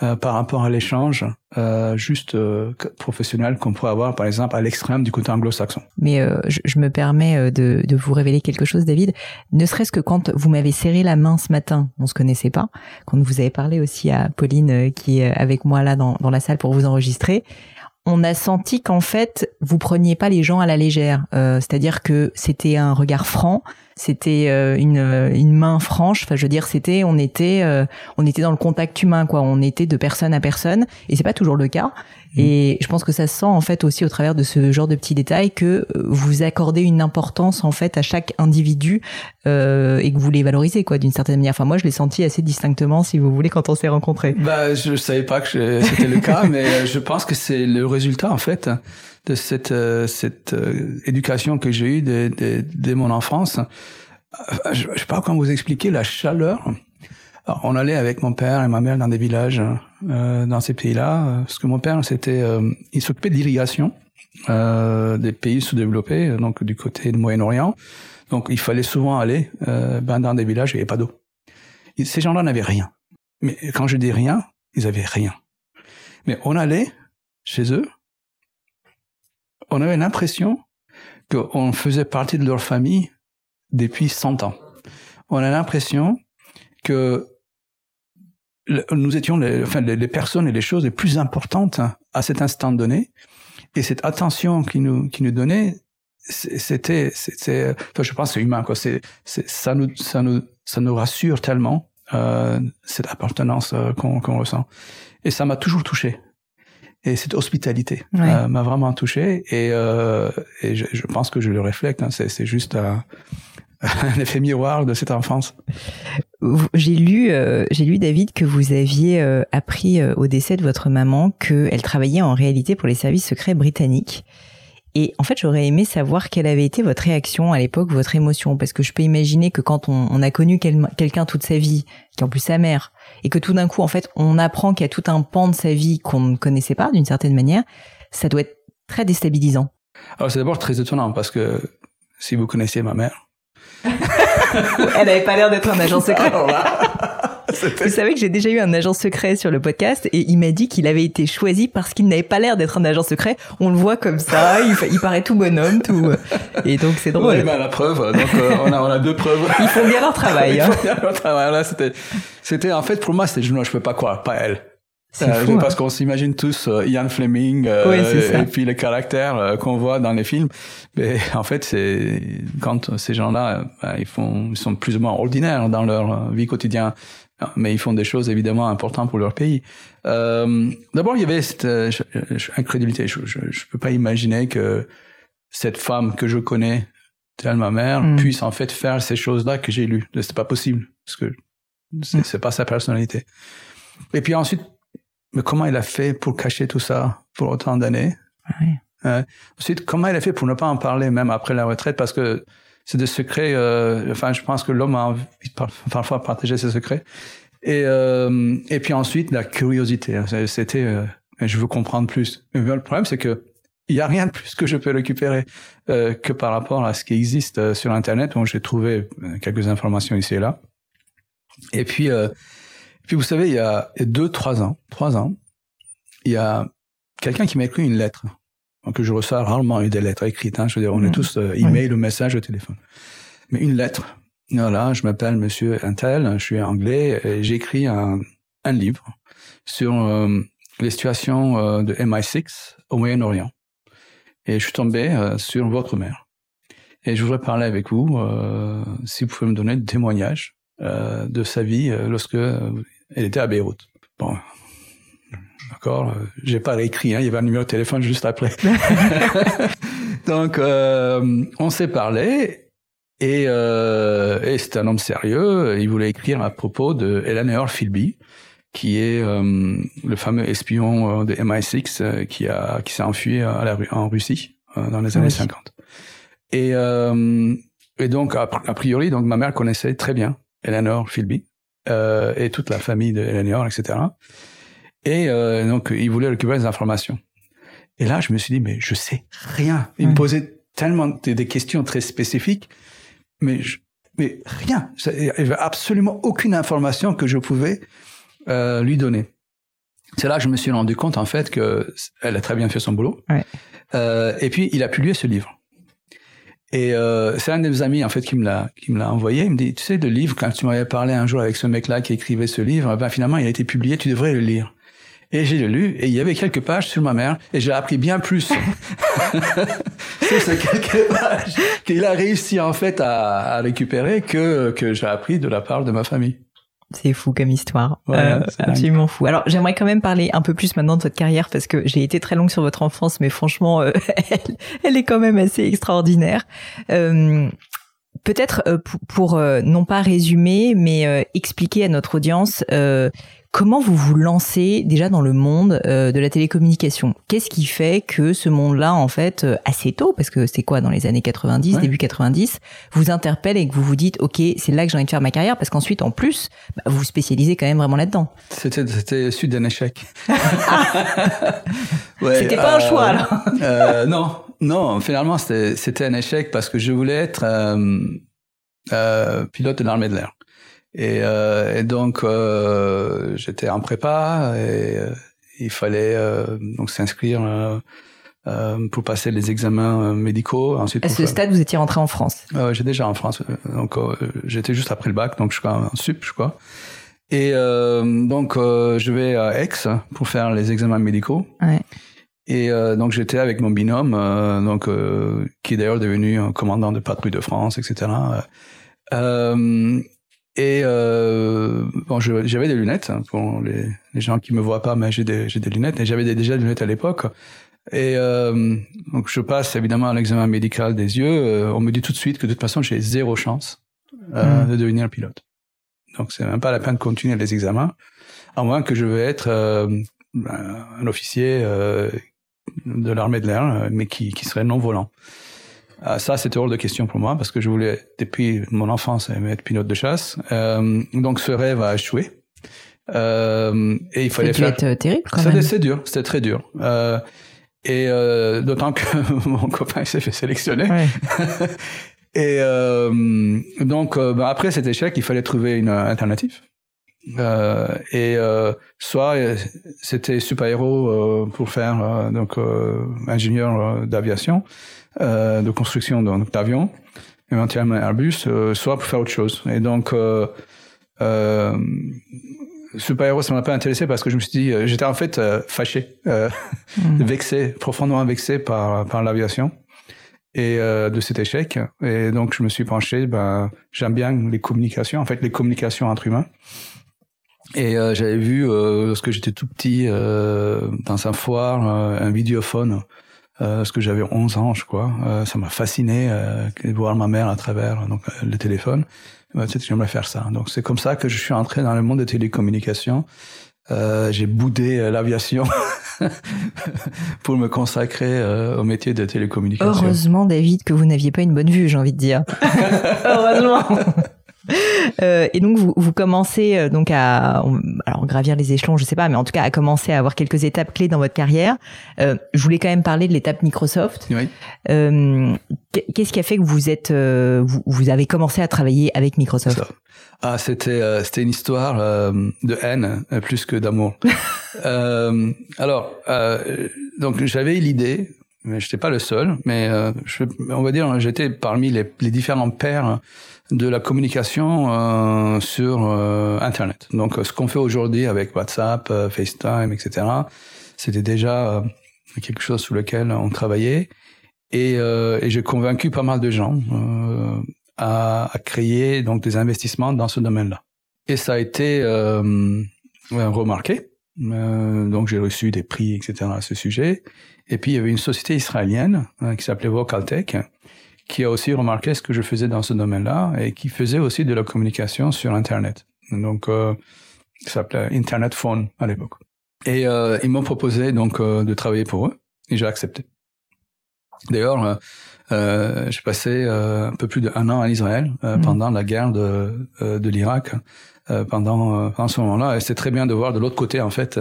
euh, par rapport à l'échange euh, juste euh, professionnel qu'on pourrait avoir, par exemple, à l'extrême du côté anglo-saxon. Mais euh, je, je me permets euh, de, de vous révéler quelque chose, David. Ne serait-ce que quand vous m'avez serré la main ce matin, on se connaissait pas. Quand vous avez parlé aussi à Pauline euh, qui est avec moi là dans, dans la salle pour vous enregistrer, on a senti qu'en fait vous preniez pas les gens à la légère. Euh, C'est-à-dire que c'était un regard franc, c'était euh, une, euh, une main franche. Enfin, je veux dire, c'était on était euh, on était dans le contact humain, quoi. On était de personne à personne, et c'est pas toujours le cas. Et je pense que ça se sent en fait aussi au travers de ce genre de petits détails que euh, vous accordez une importance en fait à chaque individu euh, et que vous les valorisez quoi d'une certaine manière. Enfin moi je l'ai senti assez distinctement si vous voulez quand on s'est rencontrés. Bah, je savais pas que c'était le cas, mais euh, je pense que c'est le résultat en fait de cette euh, cette euh, éducation que j'ai eue dès, dès, dès mon enfance. Euh, Je, je sais pas comment vous expliquer la chaleur. Alors, on allait avec mon père et ma mère dans des villages euh, dans ces pays-là, euh, parce que mon père c'était, euh, il s'occupait d'irrigation euh, des pays sous-développés, euh, donc du côté du Moyen-Orient. Donc il fallait souvent aller euh, ben, dans des villages où il n'y avait pas d'eau. Ces gens-là n'avaient rien. Mais quand je dis rien, ils avaient rien. Mais on allait chez eux, on avait l'impression qu'on faisait partie de leur famille depuis 100 ans. On a l'impression que nous étions les, enfin, les, les personnes et les choses les plus importantes à cet instant donné. Et cette attention qu'ils nous, qu'ils nous donnaient, c'est- c'était, c'était, enfin, je pense que c'est humain, quoi. C'est, c'est, ça nous, ça nous, ça nous rassure tellement, euh, cette appartenance euh, qu'on, qu'on ressent. Et ça m'a toujours touché. Et cette hospitalité euh, m'a vraiment touché. Et, euh, et je, je pense que je le reflète. Hein, c'est, c'est juste un, (laughs) un effet miroir de cette enfance. J'ai lu, euh, j'ai lu David que vous aviez euh, appris euh, au décès de votre maman qu'elle travaillait en réalité pour les services secrets britanniques. Et en fait, j'aurais aimé savoir quelle avait été votre réaction à l'époque, votre émotion, parce que je peux imaginer que quand on, a connu quel- quelqu'un toute sa vie, qui en plus sa mère, et que tout d'un coup, en fait, on apprend qu'il y a tout un pan de sa vie qu'on ne connaissait pas d'une certaine manière, ça doit être très déstabilisant. Alors c'est d'abord très étonnant parce que si vous connaissiez ma mère, (laughs) Elle avait pas l'air d'être un agent secret. (laughs) c'était- Vous savez que j'ai déjà eu un agent secret sur le podcast et il m'a dit qu'il avait été choisi parce qu'il n'avait pas l'air d'être un agent secret. On le voit comme ça, (laughs) il, paraît tout bonhomme, tout. Et donc c'est drôle. Ouais, ben, la preuve. Donc euh, on a on a deux preuves. Ils font bien leur travail. Il hein. faut bien le travail. Là, c'était, c'était en fait pour moi, c'était je, non, je peux pas croire, pas elle. Euh, fou, parce hein. qu'on s'imagine tous euh, Ian Fleming euh, et puis les caractères qu'on voit dans les films. Mais en fait, c'est quand ces gens-là, ils font, ils sont plus ou moins ordinaires dans leur vie quotidienne, mais ils font des choses évidemment importantes pour leur pays. D'abord, il y avait cette incrédulité. Je, je, je, peux pas imaginer que cette femme que je connais, telle ma mère, mm. puisse en fait faire ces choses-là que j'ai lues. C'est pas possible parce que c'est mm. pas sa personnalité. Et puis ensuite, mais comment il a fait pour cacher tout ça pour autant d'années? Oui. euh, Ensuite, comment il a fait pour ne pas en parler même après la retraite? Parce que c'est des secrets. Euh, enfin, je pense que l'homme a envie de parfois partager ses secrets. Et euh, et puis ensuite la curiosité. Hein, c'était, euh, je veux comprendre plus. Mais le problème, c'est que il y a rien de plus que je peux récupérer euh, que par rapport à ce qui existe euh, sur Internet. où j'ai trouvé quelques informations ici et là. Et puis puis vous savez, il y a deux, trois ans, trois ans, il y a quelqu'un qui m'a écrit une lettre. que je reçois rarement des lettres écrites. Hein. Je veux dire, on est mm. tous euh, email ou message au téléphone. Mais une lettre. Voilà, je m'appelle Monsieur Intel, je suis anglais et j'ai écrit un, un, livre sur euh, les situations euh, de MI6 au Moyen-Orient. Et je suis tombé euh, sur votre mère. Et je voudrais parler avec vous, si vous pouvez me donner des témoignages de sa vie lorsque elle était à Beyrouth. Bon, d'accord. J'ai pas réécrit. Hein, il y avait un numéro de téléphone juste après. (laughs) Donc, euh, on s'est parlé. Et, euh, et c'est un homme sérieux. Il voulait écrire à propos de Eleanor Philby, qui est euh, le fameux espion euh, de MI6 euh, qui a qui s'est enfui à la, en Russie dans les années 50. Et, et donc a, a priori, donc ma mère connaissait très bien Eleanor Philby. Euh, et toute la famille de Eleanor, etc. Et euh, donc, il voulait récupérer des informations. Et là, je me suis dit, mais je sais rien. Il me posait tellement des, questions très spécifiques, mais mais rien. Il n'y avait absolument aucune information que je pouvais euh, lui donner. C'est là que je me suis rendu compte, en fait, que elle a très bien fait son boulot. Ouais. Euh, et puis, il a publié ce livre. Et euh, c'est un de mes amis en fait qui me l'a qui me l'a envoyé. Il me dit, tu sais, le livre quand tu m'avais parlé un jour avec ce mec-là qui écrivait ce livre, ben finalement il a été publié. Tu devrais le lire. Et j'ai lu et il y avait quelques pages sur ma mère et j'ai appris bien plus (laughs) (laughs) c'est ces quelques pages qu'il a réussi en fait à, à récupérer que que j'ai appris de la part de ma famille. C'est fou comme histoire, euh, absolument fou. Alors j'aimerais quand même parler un peu plus maintenant de votre carrière parce que j'ai été très longue sur votre enfance, mais franchement, euh, (laughs) elle, elle, est quand même assez extraordinaire. Euh, Peut-être euh, pour, pour non pas résumer, mais expliquer à notre audience Comment vous vous lancez déjà dans le monde euh, de la télécommunication? Qu'est-ce qui fait que ce monde-là, en fait, euh, assez tôt, parce que c'est quoi dans les années 90, début 90, vous interpelle et que vous vous dites, ok, c'est là que j'ai envie de faire ma carrière, parce qu'ensuite, en plus, bah, vous vous spécialisez quand même vraiment là-dedans. C'était c'était suite d'un échec. (laughs) ouais, c'était pas un choix, là. (laughs) euh, non, non, finalement, c'était c'était un échec parce que je voulais être euh, pilote de l'armée de l'air. Et, euh, et donc euh, j'étais en prépa et euh, il fallait euh, donc s'inscrire euh, pour passer les examens médicaux. Ensuite, à ce stade, vous étiez rentré en France. J'étais déjà en France, donc j'étais juste après le bac, donc je crois en sup, je crois. Et donc je vais à Aix pour faire les examens médicaux. Ouais. Et euh, donc j'étais avec mon binôme, euh, donc euh, qui est d'ailleurs devenu commandant de patrouille de France, etc. Et euh, bon, j'avais des lunettes hein, pour les, les, gens qui me voient pas, mais j'ai des, des, lunettes et j'avais déjà des lunettes à l'époque. Et euh, donc je passe évidemment à l'examen médical des yeux. Euh, on me dit tout de suite que de toute façon j'ai zéro chance euh, mmh. de devenir pilote. Donc c'est même pas la peine de continuer les examens, à moins que je veux être euh, un officier euh, de l'armée de l'air, mais qui, qui serait non volant. Euh, ça, c'était hors de question pour moi parce que je voulais, depuis mon enfance, être pilote de chasse. Euh, donc, ce rêve a échoué. Euh, et il fallait faire. Être euh, terrible quand même. C'était dur, c'était très dur. Euh, et euh, d'autant que (laughs) mon copain s'est fait sélectionner. Ouais. (laughs) et donc, bah, après cet échec, il fallait trouver une alternative. et soit c'était super héros pour faire donc ingénieur d'aviation, euh, de construction d'avions, éventuellement Airbus, euh, soit pour faire autre chose. Et donc, euh, euh super-héros, ça m'a pas intéressé parce que je me suis dit, j'étais en fait fâché, mm. (laughs) vexé, profondément vexé par, par l'aviation et de cet échec. Et donc, je me suis penché, ben, j'aime bien les communications, en fait, les communications entre humains. Et euh, j'avais vu, euh, lorsque j'étais tout petit, euh, dans un foire, un vidéophone, parce que j'avais 11 ans, je crois. ça m'a fasciné de voir ma mère à travers donc, le téléphone. Bah, peut-être que j'aimerais faire ça. Donc c'est comme ça que je suis entré dans le monde des télécommunications. j'ai boudé l'aviation (laughs) pour me consacrer au métier de télécommunication. Heureusement, David, que vous n'aviez pas une bonne vue, j'ai envie de dire. (laughs) (laughs) Heureusement. (laughs) Euh, et donc vous, vous commencez euh, donc à alors gravir les échelons, je sais pas, mais en tout cas à commencer à avoir quelques étapes clés dans votre carrière. Euh, je voulais quand même parler de l'étape Microsoft. Oui. Euh, Qu'est-ce qui a fait que vous êtes euh, vous, vous, avez commencé à travailler avec Microsoft? Ah, c'était c'était une histoire de haine plus que d'amour. (laughs) alors donc j'avais l'idée mais je n'étais pas le seul, mais je, on va dire j'étais parmi les, les différents pères de la communication euh, sur euh, Internet. Donc, ce qu'on fait aujourd'hui avec WhatsApp, euh, FaceTime, etc., c'était déjà quelque chose sur lequel on travaillait. Et, et j'ai convaincu pas mal de gens à, à, créer donc des investissements dans ce domaine-là. Et ça a été remarqué. donc, j'ai reçu des prix, etc., à ce sujet. Et puis, il y avait une société israélienne qui s'appelait Vocaltech, qui a aussi remarqué ce que je faisais dans ce domaine-là et qui faisait aussi de la communication sur Internet. Donc, euh, ça s'appelait Internet Phone à l'époque. Et euh, ils m'ont proposé donc euh, de travailler pour eux et j'ai accepté. D'ailleurs, euh, euh j'ai passé un peu plus d'un an en Israël mmh. pendant la guerre de, de l'Irak. pendant, pendant ce moment-là, et c'est très bien de voir de l'autre côté en fait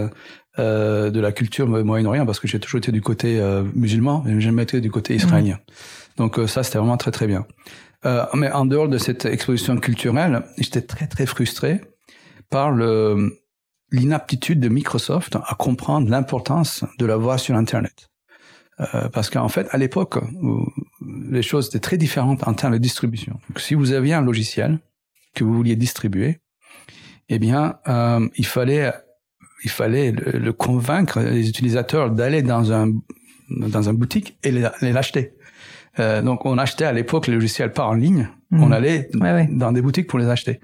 de la culture Moyen-Orient parce que j'ai toujours été du côté musulman et j'ai jamais été du côté israélien. Mmh. Donc euh, ça, c'était vraiment très très bien. Euh, mais en dehors de cette exposition culturelle, j'étais très très frustré par l'inaptitude de Microsoft à comprendre l'importance de la voix sur Internet. Euh, parce qu'en fait, à l'époque, les choses étaient très différentes en termes de distribution. Si vous aviez un logiciel que vous vouliez distribuer, eh bien, il fallait il fallait le, convaincre les utilisateurs d'aller dans un dans un boutique et l'acheter. Euh, donc on achetait à l'époque les logiciels pas en ligne, mhm. on allait dans des boutiques pour les acheter.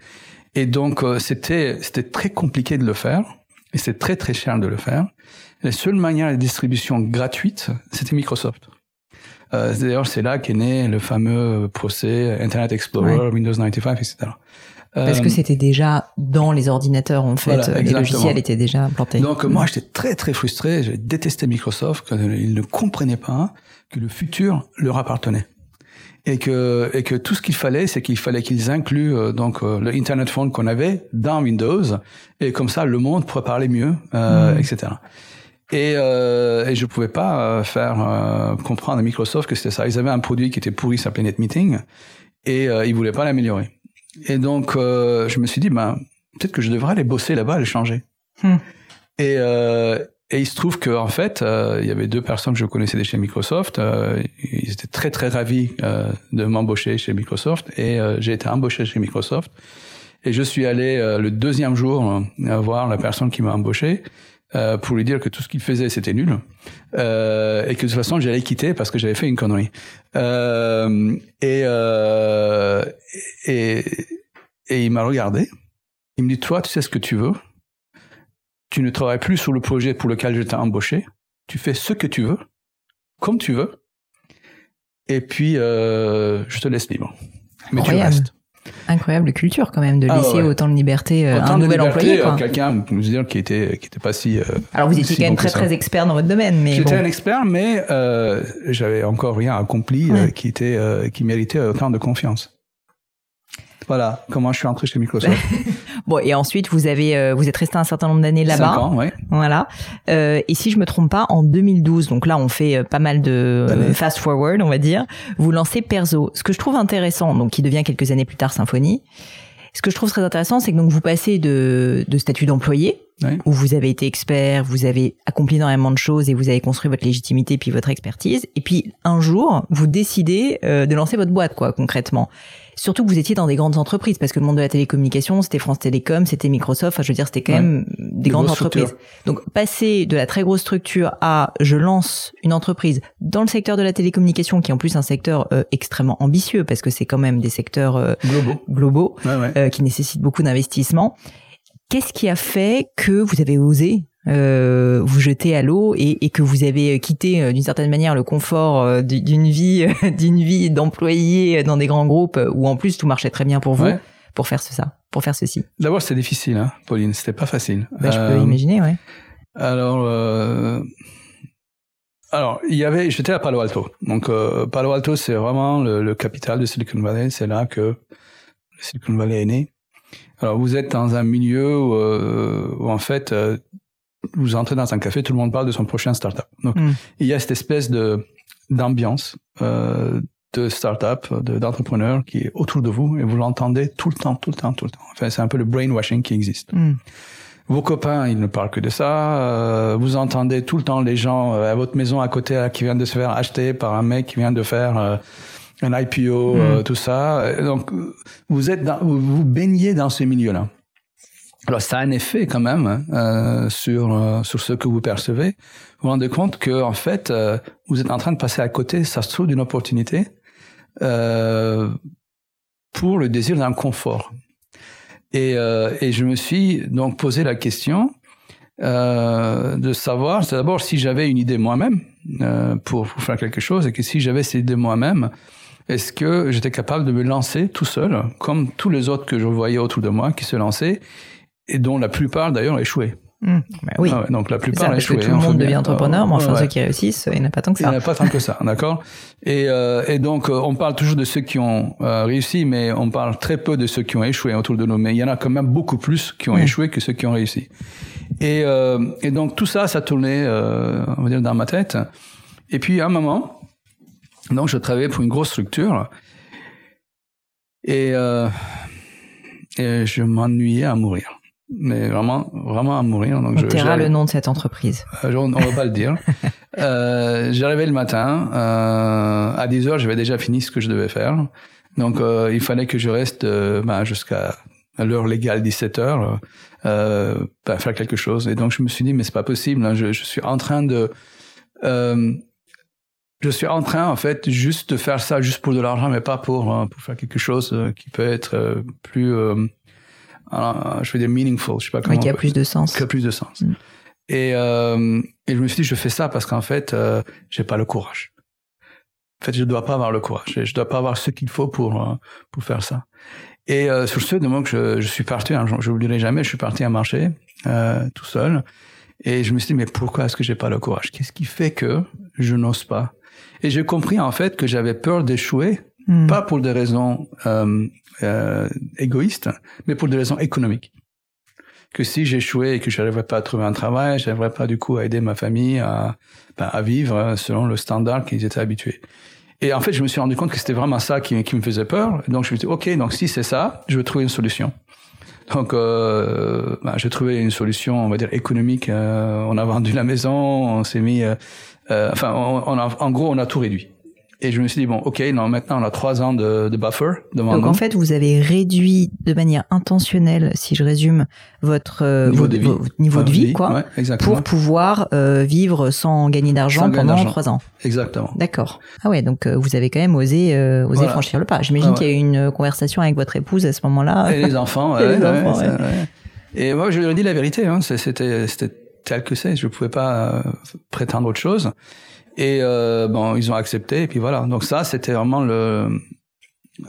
Et donc euh, c'était c'était très compliqué de le faire et c'est très très cher de le faire. La seule manière de distribution gratuite, c'était Microsoft. Euh, D'ailleurs, c'est là qu'est né le fameux procès Internet Explorer, Windows 95, etc. Parce que euh, c'était déjà dans les ordinateurs, en fait. les logiciels étaient déjà implantés. Donc, moi, j'étais très, très frustré. J'ai détesté Microsoft. Ils ne comprenaient pas que le futur leur appartenait. Et que, et que tout ce qu'il fallait, c'est qu'il fallait qu'ils incluent euh, donc euh, le Internet Phone qu'on avait dans Windows, et comme ça le monde pourrait parler mieux, euh, etc. Et, euh, et je pouvais pas faire comprendre à Microsoft que c'était ça. Ils avaient un produit qui était pourri, s'appelait NetMeeting, et ils voulaient pas l'améliorer. Et donc je me suis dit, ben peut-être que je devrais aller bosser là-bas, aller changer. Hmm. Et, et il se trouve qu'en en fait, euh, il y avait deux personnes que je connaissais chez Microsoft. Euh, ils étaient très très ravis euh, de m'embaucher chez Microsoft et j'ai été embauché chez Microsoft. Et je suis allé le deuxième jour voir la personne qui m'a embauché pour lui dire que tout ce qu'il faisait c'était nul et que de toute façon j'allais quitter parce que j'avais fait une connerie. et, et et il m'a regardé. Il me dit toi tu sais ce que tu veux tu ne travailles plus sur le projet pour lequel je t'ai embauché. Tu fais ce que tu veux, comme tu veux. Et puis, euh, je te laisse libre. Mais tu restes. Incroyable culture quand même de ah laisser autant de liberté euh, à un nouvel employé. Euh, quelqu'un, dire, qui était qui était pas si. Alors vous étiez quand même très très expert dans votre domaine, mais j'étais un expert, mais j'avais encore rien accompli qui était qui méritait autant de confiance. Voilà comment je suis entré chez Microsoft. (laughs) bon, et ensuite vous avez euh, vous êtes resté un certain nombre d'années là-bas. Cinq ans, ouais. Voilà. Euh, et si je me trompe pas, en 2012, donc là on fait euh, pas mal de fast forward, on va dire. Vous lancez Perso. Ce que je trouve intéressant, donc qui devient quelques années plus tard Symfony. Ce que je trouve très intéressant, c'est que donc vous passez de, de statut d'employé, où vous avez été expert, vous avez accompli énormément de choses et vous avez construit votre légitimité puis votre expertise. Et puis un jour, vous décidez de lancer votre boîte, quoi, concrètement. Surtout que vous étiez dans des grandes entreprises, parce que le monde de la télécommunication, c'était France Télécom, c'était Microsoft, enfin, je veux dire, c'était quand même des grandes entreprises. Donc, passer de la très grosse structure à je lance une entreprise dans le secteur de la télécommunication, qui est en plus un secteur euh, extrêmement ambitieux, parce que c'est quand même des secteurs euh, globaux, globaux euh, qui nécessitent beaucoup d'investissement. Qu'est-ce qui a fait que vous avez osé euh, vous jeter à l'eau et, et, que vous avez quitté euh, d'une certaine manière le confort euh, d'une vie (laughs) d'une vie d'employé dans des grands groupes où en plus tout marchait très bien pour vous pour faire ça pour faire ceci? D'abord c'était difficile hein, Pauline c'était pas facile. Bah, je peux imaginer ouais. alors alors il y avait j'étais à Palo Alto. Donc Palo Alto c'est vraiment le, le, capital de Silicon Valley. C'est là que Silicon Valley est né alors vous êtes dans un milieu où, où en fait vous entrez dans un café, tout le monde parle de son prochain startup. Donc, mm. il y a cette espèce de d'ambiance euh, de startup, d'entrepreneurs qui est autour de vous et vous l'entendez tout le temps, tout le temps, tout le temps. Enfin, c'est un peu le brainwashing qui existe. Mm. Vos copains, ils ne parlent que de ça. Euh, vous entendez tout le temps les gens euh, à votre maison à côté qui viennent de se faire acheter par un mec qui vient de faire euh, un IPO, mm. tout ça. Donc, vous êtes dans, vous baignez dans ce milieu-là. Alors ça a un effet quand même hein, euh, sur euh, sur ce que vous percevez. Vous vous rendez compte que en fait euh, vous êtes en train de passer à côté, ça se trouve, d'une opportunité euh, pour le désir d'un confort. Et, et je me suis donc posé la question de savoir, c'est d'abord si j'avais une idée moi-même pour, pour, faire quelque chose et que si j'avais cette idée moi-même, est-ce que j'étais capable de me lancer tout seul, comme tous les autres que je voyais autour de moi qui se lançaient et dont la plupart d'ailleurs échoué. Mmh. Bah oui. Ah donc la plupart ont échoué. tout le monde devient entrepreneur, mais enfin ceux qui réussissent, il n'y en a pas tant que ça. Il n'y en a pas tant que ça, d'accord. Et, euh, et donc euh, on parle toujours de ceux qui ont euh, réussi, mais on parle très peu de ceux qui ont échoué autour de nous. Mais il y en a quand même beaucoup plus qui ont mmh. échoué que ceux qui ont réussi. Et, euh, et donc tout ça, ça tournait, on va dire, dans ma tête. Et puis à un moment, donc je travaillais pour une grosse structure et, et je m'ennuyais à mourir mais vraiment, vraiment à mourir. Donc on je, le nom de cette entreprise. Euh, on, on va pas le dire. (laughs) Euh, J'arrivais le matin, euh, à 10 heures, j'avais déjà fini ce que je devais faire. Donc, euh, il fallait que je reste euh, ben, jusqu'à l'heure légale, 17 heures, euh, ben, faire quelque chose. Et donc, je me suis dit, mais c'est pas possible. Hein, je, je, suis en train de... je suis en train, en fait, juste de faire ça juste pour de l'argent, mais pas pour, pour faire quelque chose qui peut être plus alors, je veux dire meaningful, je sais pas comment. Oui, qui a plus de sens. Qui a plus de sens. Mm. Et, euh, et je me suis dit, je fais ça parce qu'en fait, euh, j'ai pas le courage. En fait, je dois pas avoir le courage. Je dois pas avoir ce qu'il faut pour euh, pour faire ça. Et euh, sur ce, de moment que je, je suis parti, hein, je n'oublierai jamais, je suis parti à marcher euh, tout seul. Et je me suis dit, mais pourquoi est-ce que j'ai pas le courage? Qu'est-ce qui fait que je n'ose pas Et j'ai compris en fait que j'avais peur d'échouer, mm. pas pour des raisons euh, euh, égoïste, mais pour des raisons économiques. Que si j'échouais et que je n'arriverais pas à trouver un travail, je n'arriverais pas du coup à aider ma famille à, ben, à vivre selon le standard qu'ils étaient habitués. Et en fait, je me suis rendu compte que c'était vraiment ça qui, qui, me faisait peur. donc, je me suis dit, OK, donc si c'est ça, je veux trouver une solution. Donc, euh, ben, j'ai trouvé une solution, on va dire, économique. Euh, on a vendu la maison, on s'est mis... Euh, euh enfin, on, on a, en gros, on a tout réduit. Et je me suis dit, bon, ok, non, maintenant on a trois ans de, de buffer devant Donc en fait, vous avez réduit de manière intentionnelle, si je résume, votre euh, niveau, de vie, niveau de vie, quoi, pour pouvoir euh, vivre sans gagner d'argent pendant trois ans. Exactement. D'accord. Ah ouais, donc euh, vous avez quand même osé, euh, osé franchir le pas. J'imagine qu'il y a eu une conversation avec votre épouse à ce moment-là. Et les enfants, (laughs) ouais, Et les enfants, ouais. Et moi, je lui ai dit la vérité. Hein, c'était tel que c'est. Je ne pouvais pas prétendre autre chose. Et euh, bon, ils ont accepté, et puis voilà. Donc ça, c'était vraiment le...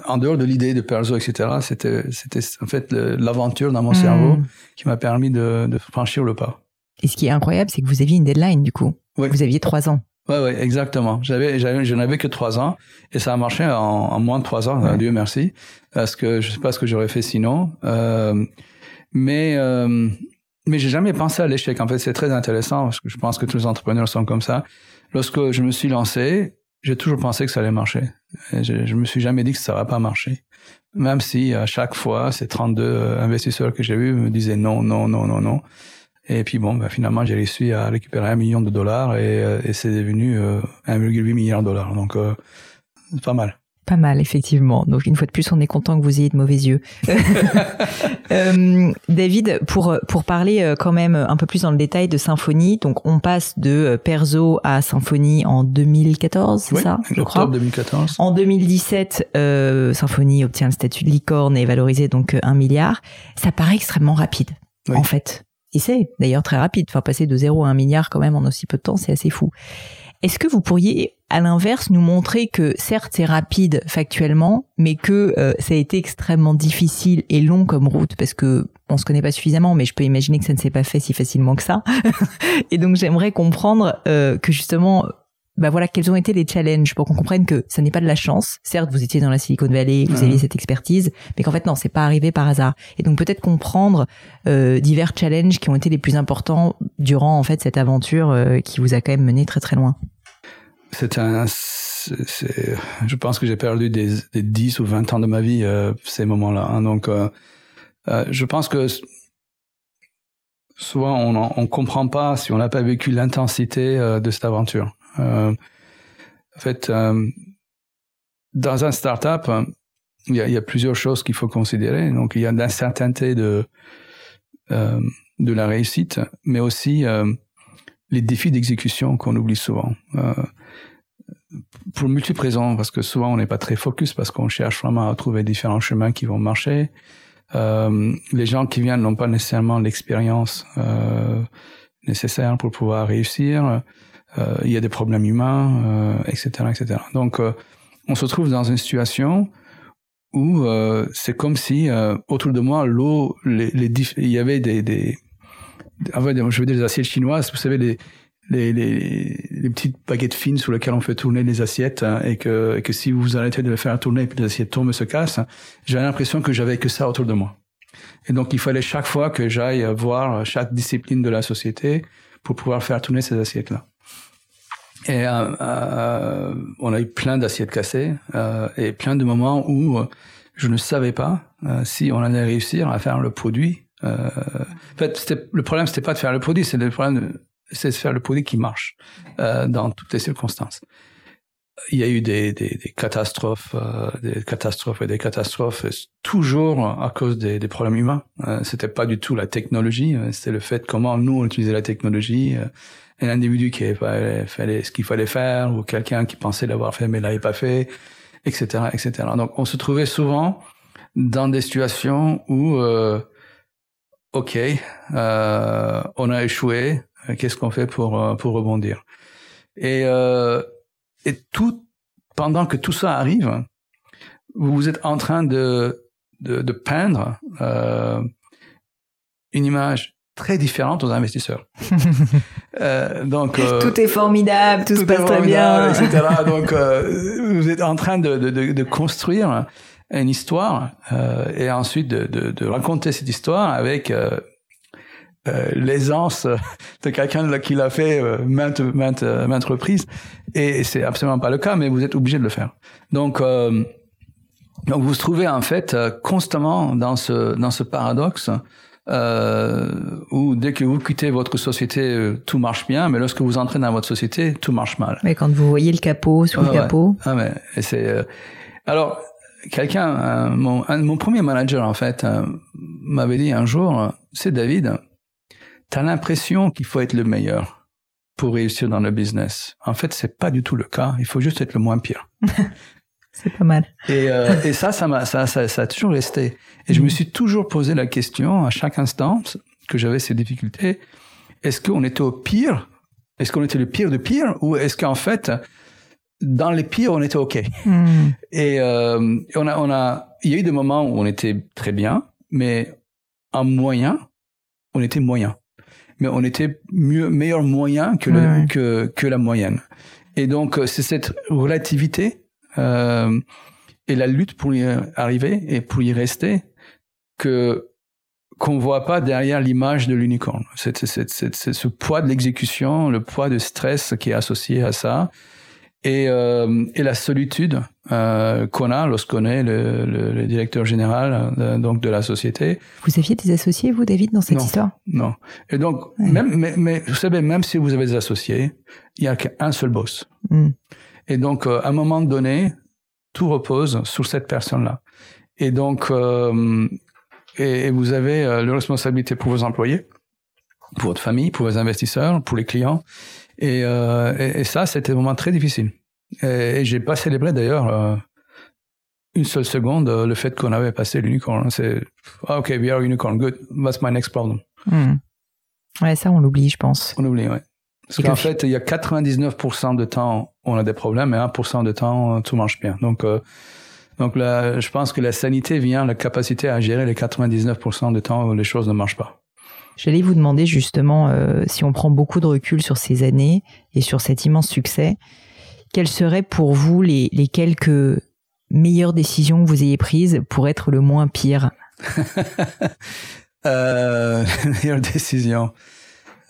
En dehors de l'idée de Perzo, etc., c'était, c'était en fait l'aventure dans mon hmm. cerveau qui m'a permis de, de, franchir le pas. Et ce qui est incroyable, c'est que vous aviez une deadline, du coup. Oui. Vous aviez trois ans. Ouais, ouais, exactement. J'avais, je n'avais que trois ans et ça a marché en, en moins de trois ans. Dieu merci, parce que je sais pas ce que j'aurais fait sinon. Euh, mais euh, mais j'ai jamais pensé à l'échec. En fait, c'est très intéressant parce que je pense que tous les entrepreneurs sont comme ça. Lorsque je me suis lancé, j'ai toujours pensé que ça allait marcher. je, je me suis jamais dit que ça va pas marcher. Même si à chaque fois, ces 32 euh, investisseurs que j'ai eus me disaient non, non, non, non, non. Et puis bon, ben, finalement, j'ai réussi à récupérer un million de dollars et, euh, et c'est devenu 1,8 euh, milliard de dollars. Donc, c'est pas mal. Pas mal, effectivement. Donc, une fois de plus, on est content que vous ayez de mauvais yeux. (laughs) euh, David, pour, pour parler euh, quand même un peu plus dans le détail de Symphonie, donc on passe de euh, Perso à Symphonie en 2014, c'est oui, ça je crois? 2014. En 2017, euh, Symphonie obtient le statut de licorne et est valorisé donc un milliard. Ça paraît extrêmement rapide, oui. en fait. Et c'est d'ailleurs très rapide. Enfin, passer de 0 à 1 milliard quand même en aussi peu de temps, c'est assez fou. Est-ce que vous pourriez, à l'inverse, nous montrer que certes c'est rapide factuellement, mais que euh, ça a été extrêmement difficile et long comme route? Parce que on se connaît pas suffisamment, mais je peux imaginer que ça ne s'est pas fait si facilement que ça. (laughs) et donc j'aimerais comprendre euh, que justement, bah voilà, quels ont été les challenges pour qu'on comprenne que ça n'est pas de la chance. Certes, vous étiez dans la Silicon Valley, vous aviez cette expertise, mais qu'en fait non, c'est pas arrivé par hasard. Et donc peut-être comprendre euh, divers challenges qui ont été les plus importants durant en fait cette aventure euh, qui vous a quand même mené très très loin. C'est un, je pense que j'ai perdu des, des 10 ou 20 ans de ma vie euh, ces moments-là. Hein. Donc, je pense que souvent on on comprend pas si on n'a pas vécu l'intensité de cette aventure. Euh, en fait, dans un startup, il y a, plusieurs choses qu'il faut considérer. Donc, il y a l'incertitude de de la réussite, mais aussi les défis d'exécution qu'on oublie souvent. Euh, pour multiples raisons, parce que souvent on n'est pas très focus, parce qu'on cherche vraiment à trouver différents chemins qui vont marcher. Euh, les gens qui viennent n'ont pas nécessairement l'expérience euh, nécessaire pour pouvoir réussir. Euh, il y a des problèmes humains, etc., euh, etc. Donc, euh, on se trouve dans une situation où c'est comme si autour de moi, l'eau, les, les il y avait des, des fait, je veux dire des assiettes chinoises, vous savez, les, les, les, les, petites baguettes fines sur lesquelles on fait tourner les assiettes hein, et, que, et que si vous arrêtez de les faire tourner les assiettes tombent et se cassent, j'ai l'impression que j'avais que ça autour de moi. Et donc, il fallait chaque fois que j'aille voir chaque discipline de la société pour pouvoir faire tourner ces assiettes-là. Et euh, euh, on a eu plein d'assiettes cassées euh, et plein de moments où je ne savais pas euh, si on allait réussir à faire le produit euh, en fait, le problème, c'était pas de faire le produit, c'est le problème, c'est de faire le produit qui marche euh, dans toutes les circonstances. Il y a eu des, des, des catastrophes, euh, des catastrophes et des catastrophes, toujours à cause des, des problèmes humains. Euh, c'était pas du tout la technologie, euh, c'était le fait comment nous on utilisait la technologie. Un individu qui avait fait ce qu'il fallait faire, ou quelqu'un qui pensait l'avoir fait mais l'avait pas fait, etc., etc. Donc on se trouvait souvent dans des situations où euh, OK, euh, on a échoué, qu'est-ce qu'on fait pour, euh, pour rebondir? Et, euh, et tout, pendant que tout ça arrive, vous êtes en train de, de, de peindre euh, une image très différente aux investisseurs. (laughs) euh, donc euh, tout est formidable, tout, tout se passe très bien, etc. (laughs) donc euh, vous êtes en train de, de, de construire une histoire euh, et ensuite de, de, de, raconter cette histoire avec euh, euh, l'aisance de quelqu'un qui l'a fait maintes, maintes, maintes reprises. Et c'est absolument pas le cas, mais vous êtes obligé de le faire. Donc, euh, donc vous vous trouvez en fait constamment dans ce, dans ce paradoxe euh, où dès que vous quittez votre société, tout marche bien, mais lorsque vous entrez dans votre société, tout marche mal. Mais quand vous voyez le capot sur le capot. Ouais. Ah mais c'est alors quelqu'un, euh, mon, mon, premier manager en fait, euh, m'avait dit un jour, c'est David, t'as l'impression qu'il faut être le meilleur pour réussir dans le business. En fait, c'est pas du tout le cas. Il faut juste être le moins pire. (laughs) c'est pas mal. Et, euh, et ça, ça m'a, ça, ça, ça, a toujours resté. Et je me suis toujours posé la question à chaque instant que j'avais ces difficultés. Est-ce qu'on était au pire? Est-ce qu'on était le pire de pire? Ou est-ce qu'en fait, dans les pires, on était OK? Mm. Et, euh, on a, on a, il y a eu des moments où on était très bien, mais en moyen, on était moyen. Mais on était mieux, meilleur moyen que, le, que, que la moyenne. Et donc, c'est cette relativité euh, et la lutte pour y arriver et pour y rester que qu'on voit pas derrière l'image de l'unicorne. C'est ce poids de l'exécution, le poids de stress qui est associé à ça et, euh, et la solitude euh, qu'on a lorsqu'on est le, le, le, directeur général euh, donc de la société. Vous aviez des associés vous David dans cette non, histoire? Non. Et donc ouais. même mais, mais, vous savez même si vous avez des associés, il y a qu'un seul boss. Mm. Et donc à un moment donné, tout repose sur cette personne-là. Et donc, euh, et, vous avez euh, la responsabilité pour vos employés, pour votre famille, pour vos investisseurs, pour les clients. Et, euh, et, ça, c'était un moment très difficile. Et, j'ai pas célébré d'ailleurs euh, une seule seconde le fait qu'on avait passé l'unicorn. C'est ah, OK, we are unicorn, good. What's my next problem? Hmm. Ouais, ça, on l'oublie, je pense. On oublie, ouais. Parce qu'en fait, il y a 99% de temps, on a des problèmes, et 1% de temps, tout marche bien. Donc, euh, donc là, je pense que la sanité vient la capacité à gérer les 99% de temps où les choses ne marchent pas. J'allais vous demander justement, euh, si on prend beaucoup de recul sur ces années et sur cet immense succès, quelles seraient pour vous les, les quelques meilleures décisions que vous ayez prises pour être le moins pire? (laughs) Euh, (laughs) Meilleure décision.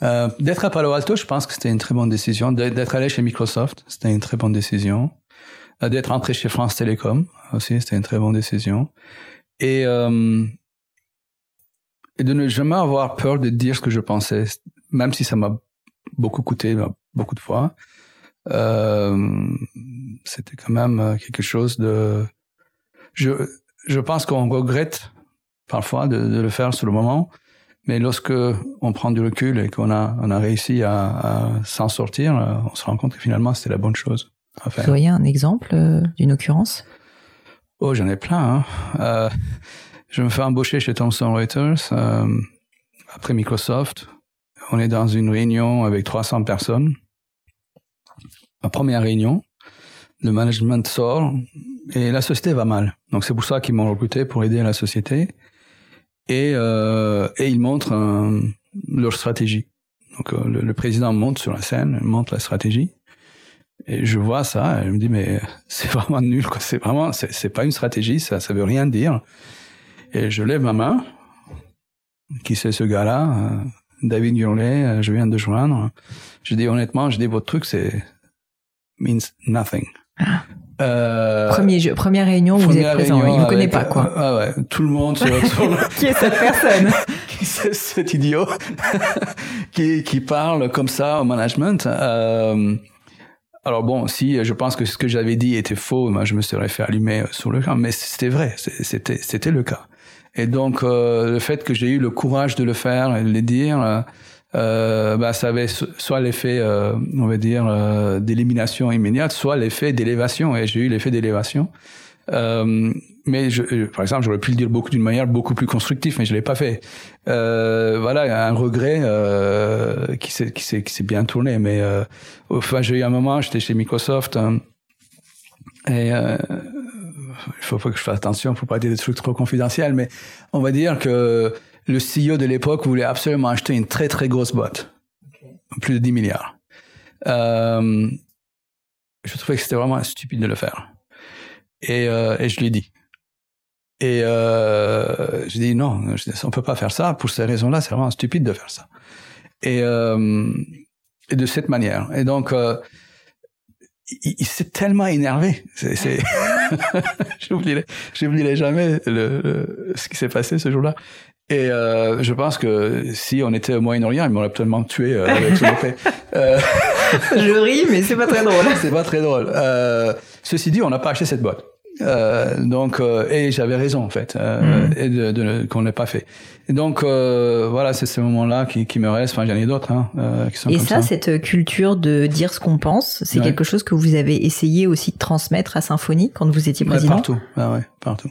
Euh, d'être à Palo Alto, je pense que c'était une très bonne décision. D'être allé chez Microsoft, c'était une très bonne décision. Euh, d'être entré chez France Télécom aussi, c'était une très bonne décision. Et, euh, et de ne jamais avoir peur de dire ce que je pensais, même si ça m'a beaucoup coûté beaucoup de fois. Euh, c'était quand même euh, quelque chose de... Je, je pense qu'on regrette parfois de, de, le faire sur le moment, mais lorsque on prend du recul et qu'on a, on a réussi à, à s'en sortir, euh, on se rend compte que finalement c'était la bonne chose à faire. Vous voyez un exemple euh, d'une occurrence? Oh, j'en ai plein. Hein. Euh, je me fais embaucher chez Thomson Reuters euh, après Microsoft. On est dans une réunion avec 300 personnes. Ma première réunion, le management sort et la société va mal. Donc c'est pour ça qu'ils m'ont recruté pour aider la société et, euh, et ils montrent euh, leur stratégie. Donc euh, le, le, président monte sur la scène, montre la stratégie. Et je vois ça, et je me dis mais c'est vraiment nul quoi. C'est vraiment c'est pas une stratégie, ça ça veut rien dire. Et je lève ma main. Qui c'est ce gars-là? Euh, David Hurley, euh, je viens de joindre. Je dis honnêtement, je dis votre truc c'est means nothing. Ah. Euh, Premier jeu, première réunion où vous êtes présent, il vous connaît pas quoi. Ah ouais, tout le monde se (laughs) retourne. qui est cette personne (laughs) Qui c'est cet idiot (laughs) qui, qui parle comme ça au management euh, alors bon, si je pense que ce que j'avais dit était faux, moi je me serais fait allumer sur le camp, mais c'était vrai, c'était c'était le cas. Et donc euh, le fait que j'ai eu le courage de le faire et de le dire, euh, bah, ça avait soit l'effet, euh, on va dire, euh, d'élimination immédiate, soit l'effet d'élévation. Et j'ai eu l'effet d'élévation. Mais par exemple, j'aurais pu le dire beaucoup d'une manière beaucoup plus constructive, mais je l'ai pas fait. Voilà, un regret qui s'est qui s'est qui s'est bien tourné. Mais enfin, j'ai eu un moment, j'étais chez Microsoft hein, et euh, il faut pas que je fasse attention, faut pas dire des trucs trop confidentiels, mais on va dire que le CEO de l'époque voulait absolument acheter une très très grosse boîte, plus de 10 milliards. Euh, je trouvais que c'était vraiment stupide de le faire. Et, euh, et je lui ai dit. Et euh, je dis non, on peut pas faire ça. Pour ces raisons-là, c'est vraiment stupide de faire ça. Et, euh, et de cette manière. Et donc, euh, il, il s'est tellement énervé. C'est, (laughs) (laughs) j'oublierai, j'oublierai jamais le, le, ce qui s'est passé ce jour-là. Et euh, je pense que si on était au Moyen-Orient, il m'aurait tellement tué euh, avec son épée. (laughs) Euh... je ris, mais c'est pas très drôle. c'est pas très drôle. Euh, ceci dit, on n'a pas acheté cette boîte. Euh, donc, euh, et j'avais raison en fait, mm. et de, de, qu'on l'ait pas fait. Et donc, voilà, c'est ce moment-là qui, qui me reste. Enfin, j'en ai d'autres hein, qui sont Et comme ça, ça, cette culture de dire ce qu'on pense, c'est Ouais. quelque chose que vous avez essayé aussi de transmettre à Symphonie quand vous étiez Ouais, président? partout. Ah ouais, partout.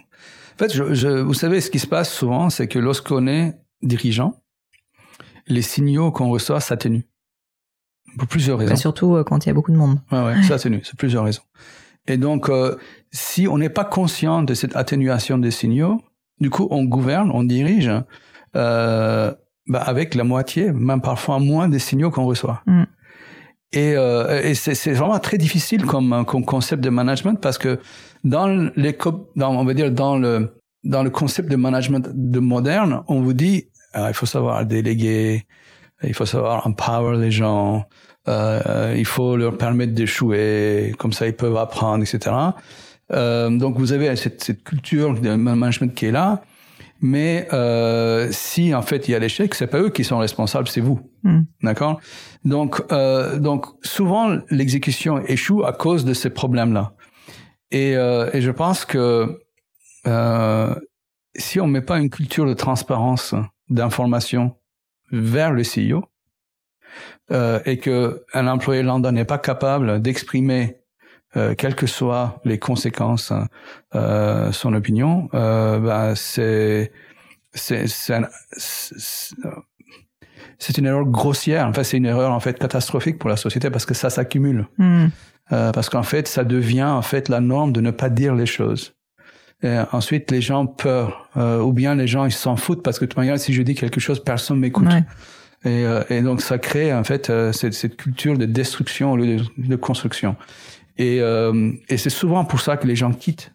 En fait, je, je, vous savez, ce qui se passe souvent, c'est que lorsqu'on est dirigeant, les signaux qu'on reçoit s'atténuent. Pour plusieurs raisons. Bah, surtout euh, quand il y a beaucoup de monde. Ouais, ouais, (laughs) ça atténue, c'est plusieurs raisons. Et donc, euh, si on n'est pas conscient de cette atténuation des signaux, du coup, on gouverne, on dirige euh, bah, avec la moitié, même parfois moins des signaux qu'on reçoit. Mm. Et, euh, et c'est vraiment très difficile comme, comme concept de management parce que dans les, dans, on va dire dans le dans le concept de management de moderne, on vous dit ah, il faut savoir déléguer, il faut savoir empower les gens, euh, il faut leur permettre d'échouer, comme ça ils peuvent apprendre, etc. Euh, donc vous avez cette, cette culture de management qui est là, mais euh, si en fait il y a l'échec, c'est pas eux qui sont responsables, c'est vous, Mm. d'accord? Donc euh, donc souvent l'exécution échoue à cause de ces problèmes-là. Et, euh, et je pense que euh, si on met pas une culture de transparence, d'information vers le CEO, euh, et que un employé lambda n'est pas capable d'exprimer euh, quelles que soient les conséquences, euh, son opinion, euh, bah, c'est c'est c'est une erreur grossière. En fait, c'est une erreur en fait catastrophique pour la société parce que ça s'accumule. Hmm. Euh, parce qu'en fait, ça devient en fait la norme de ne pas dire les choses. Et ensuite, les gens peur, euh, ou bien les gens ils s'en foutent parce que de toute manière, si je dis quelque chose, personne m'écoute. Ouais. Et, euh, et donc, ça crée en fait cette, cette culture de destruction au lieu de, de construction. Et, euh, et c'est souvent pour ça que les gens quittent,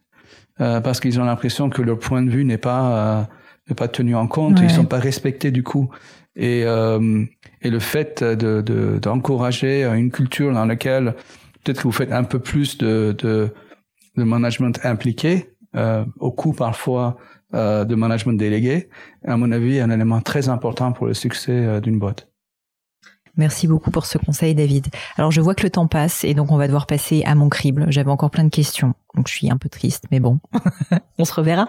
euh, parce qu'ils ont l'impression que leur point de vue n'est pas euh, n'est pas tenu en compte, Ouais. ils sont pas respectés du coup. Et, euh, et le fait de de- d'encourager une culture dans laquelle peut-être que vous faites un peu plus de de, de management impliqué, euh, au coût parfois euh, de management délégué, à mon avis, est un élément très important pour le succès d'une boîte. Merci beaucoup pour ce conseil, David. Alors, je vois que le temps passe et donc on va devoir passer à mon crible. J'avais encore plein de questions, donc je suis un peu triste, mais bon, (laughs) on se reverra.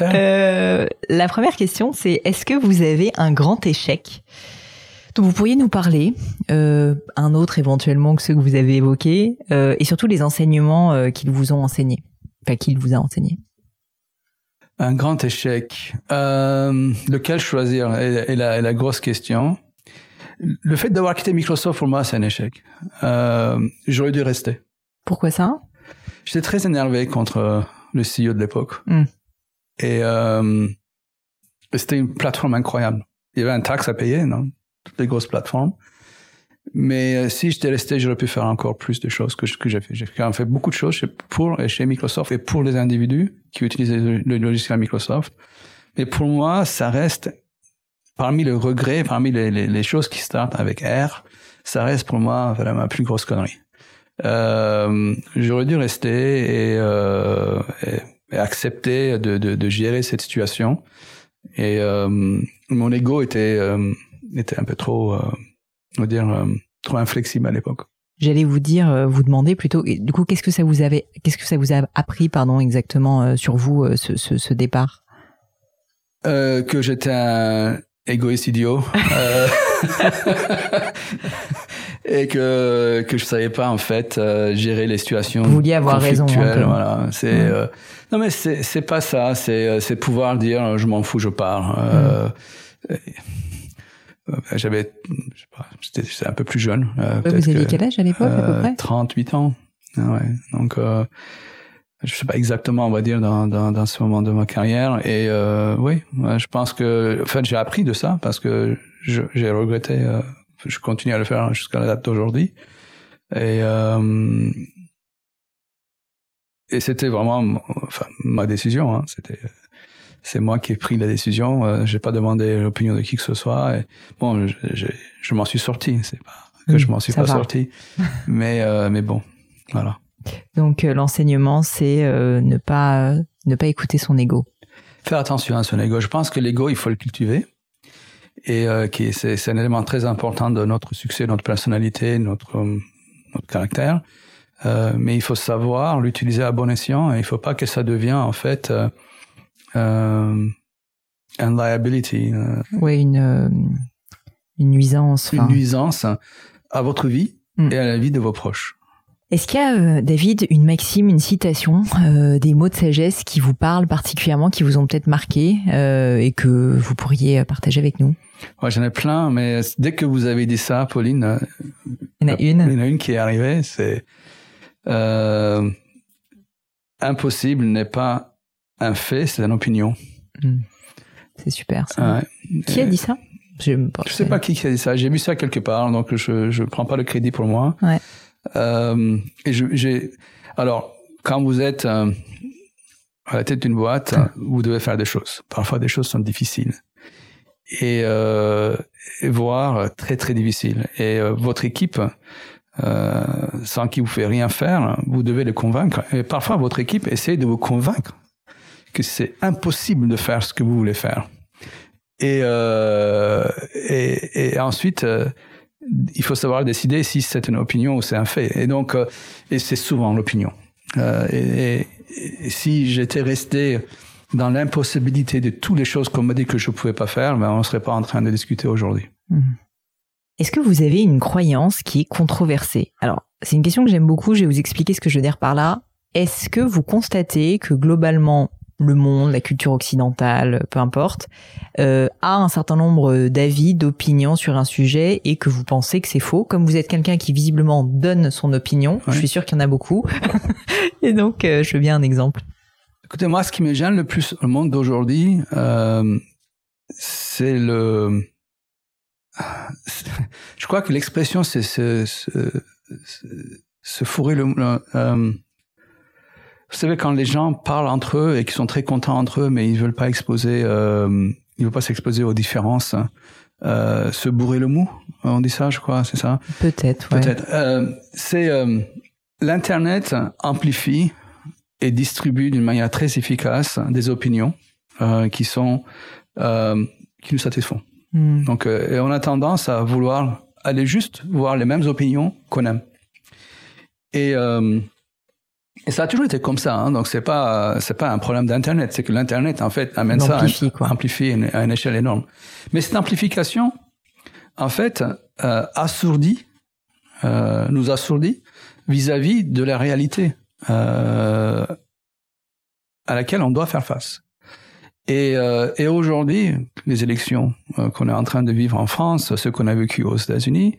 Euh, la première question, c'est est-ce que vous avez un grand échec dont vous pourriez nous parler, euh, un autre éventuellement que ceux que vous avez évoqués, euh, et surtout les enseignements euh, qu'ils vous ont enseignés, enfin qu'il vous a enseigné. Un grand échec. Euh, lequel choisir est, est la, est la grosse question. Le fait d'avoir quitté Microsoft, pour moi, c'est un échec. Euh, J'aurais dû rester. Pourquoi ça? J'étais très énervé contre le CEO de l'époque. Mm. Et euh, c'était une plateforme incroyable. Il y avait un taxe à payer, non? Toutes les grosses plateformes. Mais euh, si j'étais resté, j'aurais pu faire encore plus de choses que, que j'ai fait. J'ai quand même fait beaucoup de choses chez, pour et chez Microsoft et pour les individus qui utilisaient le, le logiciel Microsoft. Mais pour moi, ça reste parmi les regrets, parmi les, les, les choses qui startent avec R, ça reste pour moi vraiment ma plus grosse connerie. Euh, j'aurais dû rester et, euh, et, et accepter de, de, de gérer cette situation. Et euh, mon ego était euh, était un peu trop, euh, on va dire, euh, trop inflexible à l'époque. J'allais vous dire, vous demander plutôt. Du coup, qu'est-ce que ça vous avait, qu'est-ce que ça vous a appris, pardon, exactement euh, sur vous euh, ce, ce, ce départ? Euh, que j'étais un égoïste idiot. euh, (laughs) et que que je savais pas en fait euh, gérer les situations Vous vouliez avoir raison, voilà c'est Ouais. euh, non mais c'est c'est pas ça c'est euh, c'est pouvoir dire je m'en fous je pars euh, Mm. j'avais je sais pas j'étais un peu plus jeune euh, Ouais, Vous aviez que, quel âge à l'époque, à peu près? 38 ans Ah ouais donc euh, je sais pas exactement, on va dire, dans, dans, dans ce moment de ma carrière. Et euh, oui, je pense que, en fait, j'ai appris de ça parce que j'ai regretté. euh, je continue à le faire jusqu'à la date d'aujourd'hui. Et euh, et c'était vraiment, enfin, ma décision. Hein, c'était, c'est moi qui ai pris la décision. Euh, j'ai pas demandé l'opinion de qui que ce soit. Et bon, je, je, je m'en suis sorti. C'est pas que Oui, je m'en suis pas va. sorti, (laughs) mais euh, mais bon, voilà. Donc euh, l'enseignement, c'est euh, ne pas euh, ne pas écouter son ego. faire attention à son ego. Je pense que l'ego, il faut le cultiver. Et euh, qui c'est, c'est un élément très important de notre succès, notre personnalité, notre, notre caractère. Euh, mais il faut savoir l'utiliser à bon escient et il faut pas que ça devienne en fait euh, euh, un liability, Ouais, une une nuisance. une nuisance à votre vie Mm. et à la vie de vos proches. Est-ce qu'il y a, euh, David, une maxime, une citation, euh, des mots de sagesse qui vous parlent particulièrement, qui vous ont peut-être marqué euh, et que vous pourriez partager avec nous? Ouais, j'en ai plein, mais dès que vous avez dit ça, Pauline, Il y en a Il une. y en a une qui est arrivée, c'est impossible n'est pas un fait, c'est une opinion. C'est super. Ça. Ouais. Qui a dit ça? Je ne sais pas qui a dit ça. J'ai vu ça quelque part, donc je je prends pas le crédit pour moi. Ouais. Euh, et j'ai alors quand vous êtes euh, à la tête d'une boîte, vous devez faire des choses. Parfois, des choses sont difficiles et, euh, voire très très difficiles. Et votre équipe, sans qui vous fait rien faire, vous devez le convaincre. Et parfois, votre équipe essaie de vous convaincre que c'est impossible de faire ce que vous voulez faire. Et, et, ensuite, il faut savoir décider si c'est une opinion ou c'est un fait. Et donc, euh, et c'est souvent l'opinion. Euh, et, si j'étais resté dans l'impossibilité de toutes les choses qu'on m'a dit que je ne pouvais pas faire, ben on ne serait pas en train de discuter aujourd'hui. Hmm. Est-ce que vous avez une croyance qui est controversée? Alors, c'est une question que j'aime beaucoup, je vais vous expliquer ce que je veux dire par là. Est-ce que vous constatez que globalement, le monde, la culture occidentale, peu importe, euh, a un certain nombre d'avis, d'opinions sur un sujet et que vous pensez que c'est faux. Comme vous êtes quelqu'un qui visiblement donne son opinion, je suis sûr qu'il y en a beaucoup. (laughs) et donc, euh, je veux bien un exemple. Écoutez, moi, ce qui me gêne le plus au monde d'aujourd'hui, euh, c'est le... (laughs) Je crois que l'expression, c'est se, fourrer le... vous savez, quand les gens parlent entre eux et qu'ils sont très contents entre eux, mais ils veulent pas exposer, euh, ils veulent pas s'exposer aux différences, euh, se bourrer le mou, on dit ça, je crois, c'est ça? Peut-être. Ouais. Peut-être. Euh, c'est euh, l'internet amplifie et distribue d'une manière très efficace des opinions euh, qui sont euh, qui nous satisfont. Hmm. Donc, et on a tendance à vouloir aller juste voir les mêmes opinions qu'on aime. Et et ça a toujours été comme ça, hein, donc c'est pas c'est pas un problème d'internet, c'est que l'internet en fait amène ça amplifie, quoi. amplifie à une échelle énorme. Mais cette amplification, en fait, euh, assourdit, euh, nous assourdit vis-à-vis de la réalité euh, à laquelle on doit faire face. Et, et aujourd'hui, les élections qu'on est en train de vivre en France, ce qu'on a vécu aux États-Unis,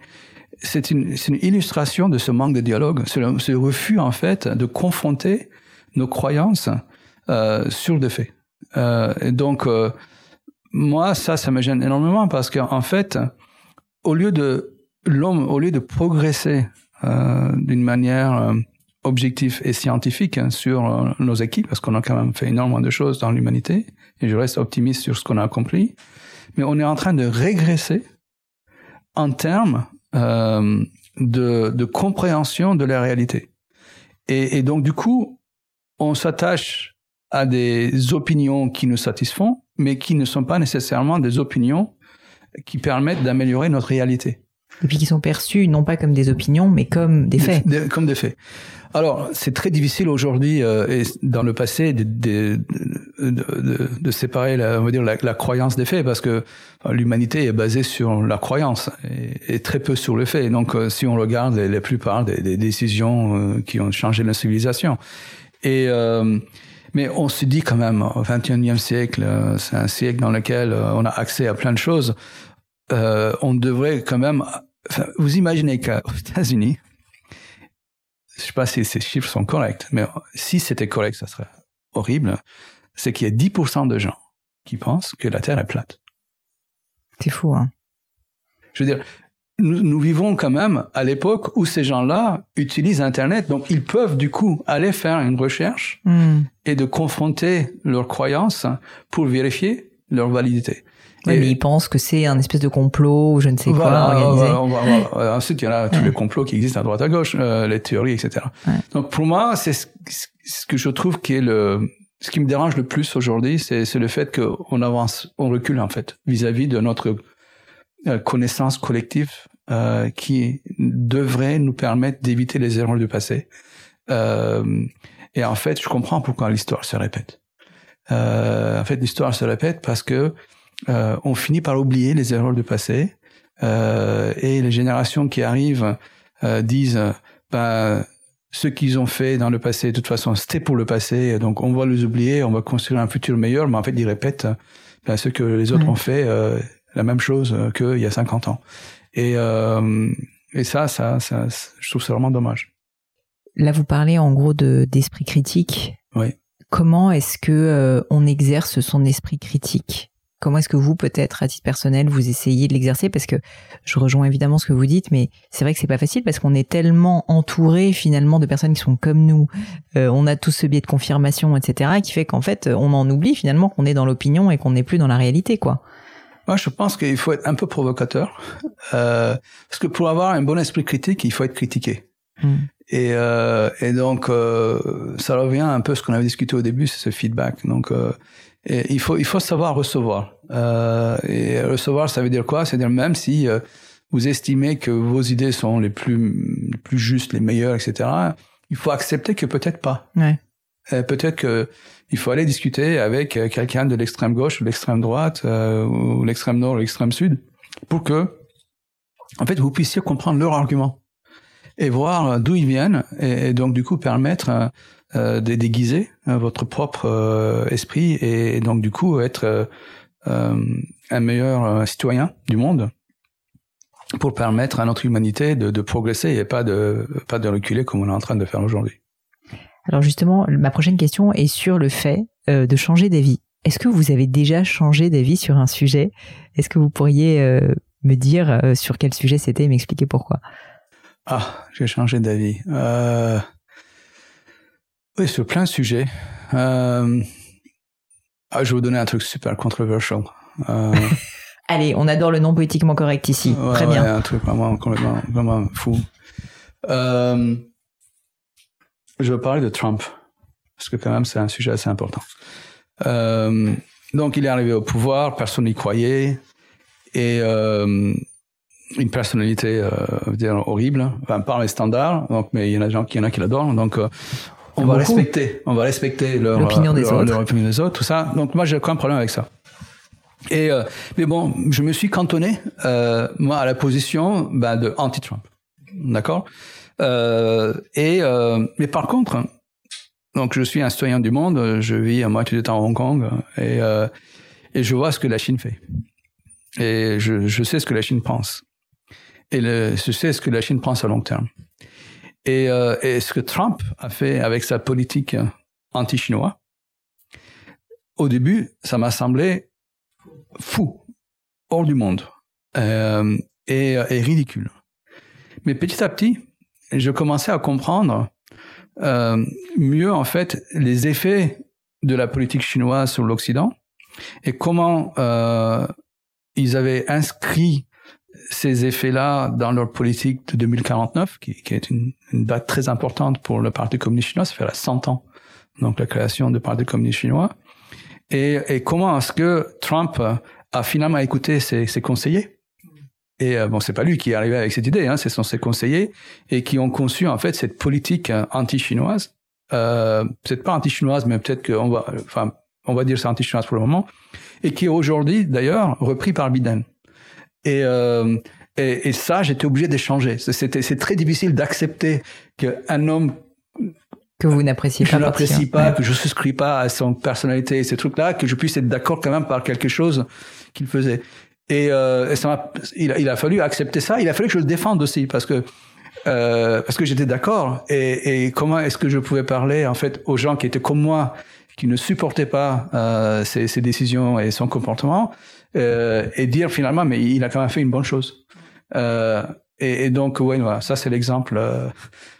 c'est une, une, illustration de ce manque de dialogue, ce, refus en fait de confronter nos croyances euh, sur des faits. Euh, et donc, euh, moi, ça, ça me gêne énormément parce qu'en fait, au lieu de l'homme, au lieu de progresser euh, d'une manière euh, objective et scientifique hein, sur euh, nos équipes, parce qu'on a quand même fait énormément de choses dans l'humanité, et je reste optimiste sur ce qu'on a accompli, mais on est en train de régresser en termes euh, de, de, compréhension de la réalité. Et, et donc, du coup, on s'attache à des opinions qui nous satisfont, mais qui ne sont pas nécessairement des opinions qui permettent d'améliorer notre réalité. Et puis qui sont perçues non pas comme des opinions, mais comme des faits. comme des faits. Alors, c'est très difficile aujourd'hui euh, et dans le passé de, de, de, de, séparer, la, on va dire, la, la, croyance des faits, parce que l'humanité est basée sur la croyance et, et, très peu sur le fait. Donc, euh, si on regarde les, la plupart des, des décisions euh, qui ont changé la civilisation, et mais on se dit quand même, au XXIe siècle, c'est un siècle dans lequel on a accès à plein de choses. On devrait quand même. Enfin, vous imaginez qu'aux États-Unis, je sais pas si ces chiffres sont corrects, mais si c'était correct, ça serait horrible, c'est qu'il y a 10% de gens qui pensent que la Terre est plate. C'est fou, hein. Je veux dire, nous, nous vivons quand même à l'époque où ces gens-là utilisent Internet, donc ils peuvent du coup aller faire une recherche mm. et de confronter leurs croyances pour vérifier leur validité. Mais ils pensent que c'est un espèce de complot ou je ne sais quoi organisé. Voilà, Ensuite, il y a tous les complots qui existent à droite à gauche, euh, les théories, etc. Ouais. Donc pour moi, c'est ce, ce, que je trouve qui est le ce qui me dérange le plus aujourd'hui, c'est le fait qu'on avance, on recule en fait vis-à-vis -vis de notre euh, connaissance collective euh, qui devrait nous permettre d'éviter les erreurs du passé. Euh, et en fait, je comprends pourquoi l'histoire se répète. En fait, l'histoire se répète parce que euh, on finit par oublier les erreurs du passé euh, et les générations qui arrivent euh, disent ben ce qu'ils ont fait dans le passé, de toute façon, c'était pour le passé, donc on va les oublier, on va construire un futur meilleur, mais en fait, ils répètent ben, ce que les autres ont fait, la même chose qu'il y a 50 ans. Et, et ça, ça, ça, je trouve ça vraiment dommage. Là, vous parlez en gros de d'esprit critique. Oui. Comment est-ce que on exerce son esprit critique? Comment est-ce que vous, peut-être, à titre personnel, vous essayez de l'exercer? Parce que je rejoins évidemment ce que vous dites, mais c'est vrai que c'est pas facile parce qu'on est tellement entouré finalement de personnes qui sont comme nous. Euh, on a tout ce biais de confirmation, etc., qui fait qu'en fait, on en oublie finalement qu'on est dans l'opinion et qu'on n'est plus dans la réalité, quoi. Moi, je pense qu'il faut être un peu provocateur, euh, parce que pour avoir un bon esprit critique, il faut être critiqué. Hmm. Et, euh, et donc, euh, ça revient un peu à ce qu'on avait discuté au début, c'est ce feedback. Donc, euh, et il faut il faut savoir recevoir. Euh, et recevoir, ça veut dire quoi? C'est-à-dire même si euh, vous estimez que vos idées sont les plus les plus justes, les meilleures, etc. il faut accepter que peut-être pas. Ouais. peut-être que il faut aller discuter avec quelqu'un de l'extrême gauche ou l'extrême droite ou l'extrême nord ou l'extrême sud pour que en fait vous puissiez comprendre leur argument et voir d'où ils viennent et, donc du coup permettre euh, euh de déguiser euh, votre propre euh, esprit et, donc du coup être un meilleur citoyen du monde pour permettre à notre humanité de, de, progresser et pas de pas de reculer comme on est en train de faire aujourd'hui. Alors justement, ma prochaine question est sur le fait de changer d'avis. Est-ce que vous avez déjà changé d'avis sur un sujet? Est-ce que vous pourriez me dire sur quel sujet c'était et m'expliquer pourquoi? Ah, j'ai changé d'avis. Oui, sur plein de sujets. Euh... Ah, je vais vous donner un truc super controversial. Euh... (laughs) Allez, on adore le nom politiquement correct ici. Très bien. un truc vraiment complètement, vraiment fou. Euh... Je vais parler de Trump parce que quand même c'est un sujet assez important. Donc il est arrivé au pouvoir, personne n'y croyait et une personnalité euh, dire horrible, enfin par les standards. Donc, mais il y en a des gens qui, y en a qui l'adorent. Donc, euh, on va respecter, on va respecter leur opinion des autres, leur opinion des autres, tout ça. Donc moi, j'ai aucun problème avec ça. Et euh, mais bon, je me suis cantonné euh, moi à la position bah, de anti-Trump, d'accord? Euh, et mais par contre, donc je suis un citoyen du monde, je vis à moitié du temps à Hong Kong et et je vois ce que la Chine fait et je, je sais ce que la Chine pense et le, je sais ce que la Chine pense à long terme. Et, euh, et ce que Trump a fait avec sa politique anti-chinois, au début, ça m'a semblé fou, hors du monde euh, et, et, ridicule. Mais petit à petit, je commençais à comprendre euh, mieux en fait les effets de la politique chinoise sur l'Occident et comment euh, ils avaient inscrit ces effets-là dans leur politique de 2049, qui, qui est une, une, date très importante pour le Parti communiste chinois, ça fait la 100 ans, donc la création du Parti communiste chinois. Et, et comment est-ce que Trump a finalement écouté ses, ses conseillers? Et euh, bon, c'est pas lui qui est arrivé avec cette idée, hein, ce sont ses conseillers et qui ont conçu en fait cette politique anti-chinoise. Euh, peut-être pas anti-chinoise, mais peut-être qu'on va, enfin, on va dire c'est anti-chinoise pour le moment, et qui est aujourd'hui d'ailleurs repris par Biden. Et, euh, et, et, ça, j'étais obligé d'échanger. C'était, c'est très difficile d'accepter qu'un homme que vous n'appréciez pas, je n'apprécie pas, que je souscris pas à son personnalité, ces trucs-là, que je puisse être d'accord quand même par quelque chose qu'il faisait. Et, euh, et ça il, a, il, a fallu accepter ça. Il a fallu que je le défende aussi parce que euh, parce que j'étais d'accord. Et, et comment est-ce que je pouvais parler en fait aux gens qui étaient comme moi, qui ne supportaient pas euh, ses, ses décisions et son comportement? Euh, et dire finalement, mais il a quand même fait une bonne chose. Euh, et, et, donc, ouais, voilà, ça c'est l'exemple euh,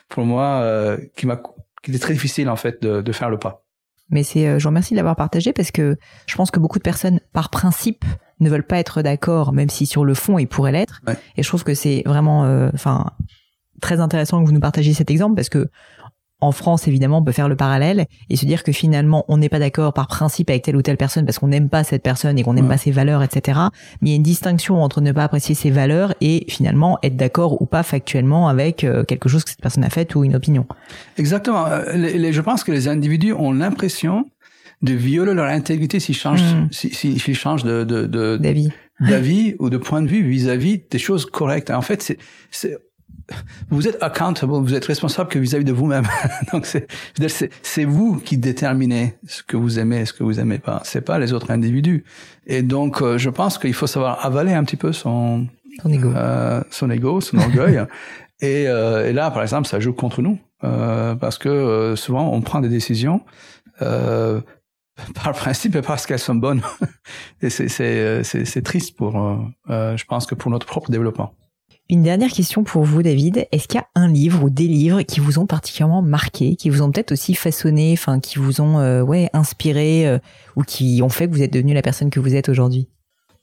pour moi qui m'a, qui était très difficile en fait de, de faire le pas. Mais c'est, je vous remercie de l'avoir partagé parce que je pense que beaucoup de personnes, par principe, ne veulent pas être d'accord, même si sur le fond ils pourraient l'être. Ouais. Et je trouve que c'est vraiment, enfin, très intéressant que vous nous partagiez cet exemple parce que en France, évidemment, on peut faire le parallèle et se dire que finalement, on n'est pas d'accord par principe avec telle ou telle personne parce qu'on n'aime pas cette personne et qu'on n'aime pas ses valeurs, etc. Mais il y a une distinction entre ne pas apprécier ses valeurs et finalement être d'accord ou pas factuellement avec euh, quelque chose que cette personne a fait ou une opinion. Exactement. Euh, les, les, je pense que les individus ont l'impression de violer leur intégrité s'ils changent, mmh. s'ils si, changent de, d'avis, d'avis ou de point de vue vis-à-vis -vis des choses correctes. En fait, c'est vous êtes accountable, vous êtes responsable que vis-à-vis de vous-même. (laughs) Donc c'est, c'est vous qui déterminez ce que vous aimez et ce que vous aimez pas. C'est pas les autres individus. Et donc, euh, je pense qu'il faut savoir avaler un petit peu son son ego, euh, son ego, son orgueil. (laughs) et, euh, et, là, par exemple, ça joue contre nous euh, parce que euh, souvent on prend des décisions. (laughs) par principe et parce qu'elles sont bonnes. et c'est triste pour, je pense que pour notre propre développement. Une dernière question pour vous, David. Est-ce qu'il y a un livre ou des livres qui vous ont particulièrement marqué, qui vous ont peut-être aussi façonné, enfin, qui vous ont, euh, ouais, inspiré, euh, ou qui ont fait que vous êtes devenu la personne que vous êtes aujourd'hui?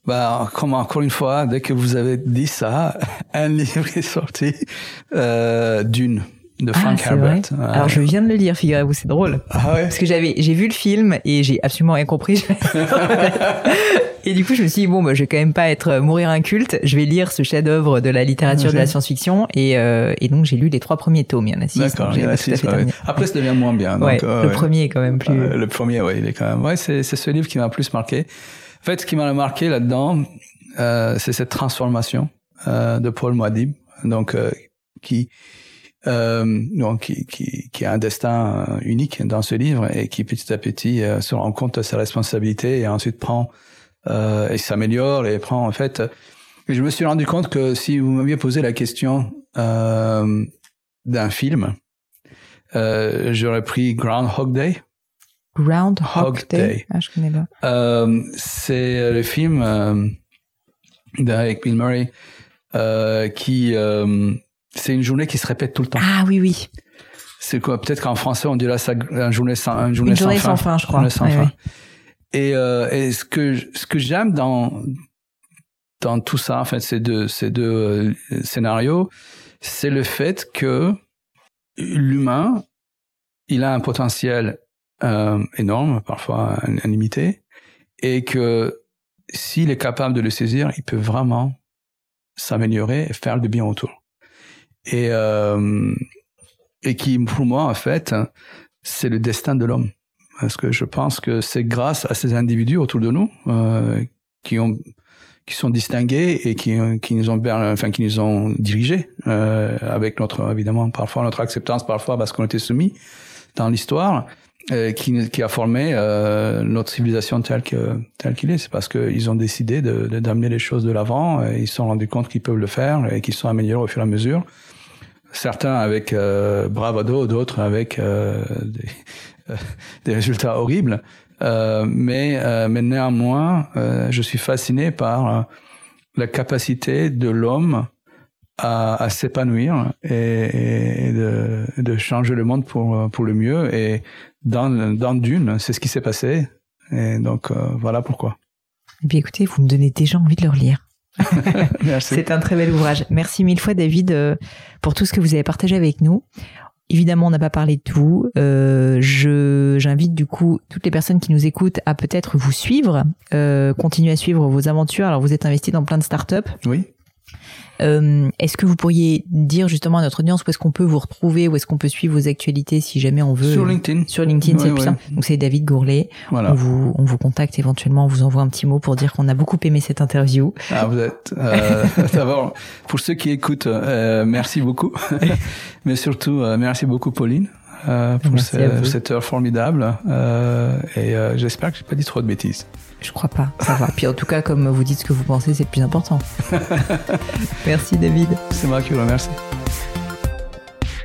Bah, comme encore une fois, dès que vous avez dit ça, (laughs) un livre est sorti, euh, Dune. De Frank ah, Herbert. Vrai. Alors je viens de le lire, figurez-vous, c'est drôle. Ah ouais. Parce que j'avais, j'ai vu le film et j'ai absolument rien compris. (laughs) et du coup, je me suis dit bon, bah, je vais quand même pas être mourir inculte. Je vais lire ce chef-d'œuvre de la littérature de la science-fiction et, euh, et donc j'ai lu les trois premiers tomes. Il y en a six. D'accord. Il y en a six. Ouais. Après, ça devient moins bien. Donc, ouais, euh, le premier est quand même plus. le premier, ouais, il est quand même. Ouais, c'est c'est ce livre qui m'a plus marqué. En fait, ce qui m'a marqué là-dedans, euh, c'est cette transformation euh, de Paul Moadib, donc euh, qui euh, donc qui, qui, qui, a un destin euh, unique dans ce livre et qui petit à petit euh, se rend compte de sa responsabilité et ensuite prend euh, et s'améliore et prend en fait. Et je me suis rendu compte que si vous m'aviez posé la question euh, d'un film, euh, j'aurais pris Groundhog Day. Groundhog Day. Day. Ah, je connais pas. c'est le film avec Bill Murray qui c'est une journée qui se répète tout le temps. Ah oui, oui. C'est quoi? Peut-être qu'en français, on dirait ça une journée sans, une journée, une journée sans, fin. je crois. Sans fin. Et, euh, et ce que ce que j'aime dans dans tout ça, en fait, ces deux ces deux euh, scénarios, c'est le fait que l'humain, il a un potentiel euh, énorme, parfois illimité, et que s'il est capable de le saisir, il peut vraiment s'améliorer et faire du bien autour et euh, et qui pour moi en fait c'est le destin de l'homme. Parce que je pense que c'est grâce à ces individus autour de nous euh, qui ont qui sont distingués et qui qui nous ont enfin qui nous ont dirigés euh, avec notre évidemment parfois notre acceptance parfois parce qu'on était soumis dans l'histoire qui, qui a formé euh, notre civilisation telle que telle qu'il est. C'est parce qu'ils ont décidé de d'amener les choses de l'avant. Et ils se sont rendus compte qu'ils peuvent le faire et qu'ils sont améliorés au fur et à mesure certains avec euh, bravado, d'autres avec euh, des, euh, (laughs) des, résultats horribles. Euh, mais, euh, mais néanmoins, je suis fasciné par la capacité de l'homme à, à s'épanouir et, et de, de, changer le monde pour, pour le mieux. Et dans, dans Dune, c'est ce qui s'est passé. Et donc, voilà pourquoi. Eh bien, écoutez, vous me donnez déjà envie de le relire. (laughs) (laughs) C'est un très bel ouvrage. Merci mille fois, David, euh, pour tout ce que vous avez partagé avec nous. Évidemment, on n'a pas parlé de tout. Euh, je j'invite du coup toutes les personnes qui nous écoutent à peut-être vous suivre, euh, continuer à suivre vos aventures. Alors, vous êtes investi dans plein de startups. Oui. Euh, est-ce que vous pourriez dire justement à notre audience où est-ce qu'on peut vous retrouver, où est-ce qu'on peut suivre vos actualités si jamais on veut Sur LinkedIn. Sur LinkedIn, c'est plus simple. Donc c'est David Gourlet. Voilà. On vous, on vous contacte éventuellement, on vous envoie un petit mot pour dire qu'on a beaucoup aimé cette interview. Ah, vous êtes. Euh, (laughs) D'abord, pour ceux qui écoutent, euh, merci beaucoup. (laughs) Mais surtout, euh, merci beaucoup Pauline. Euh, pour ce, cette heure formidable euh, et euh, j'espère que j'ai pas dit trop de bêtises. Je crois pas, ça va. Puis en tout cas, comme vous dites ce que vous pensez, c'est le plus important. (laughs) Merci David. C'est moi qui vous remercie.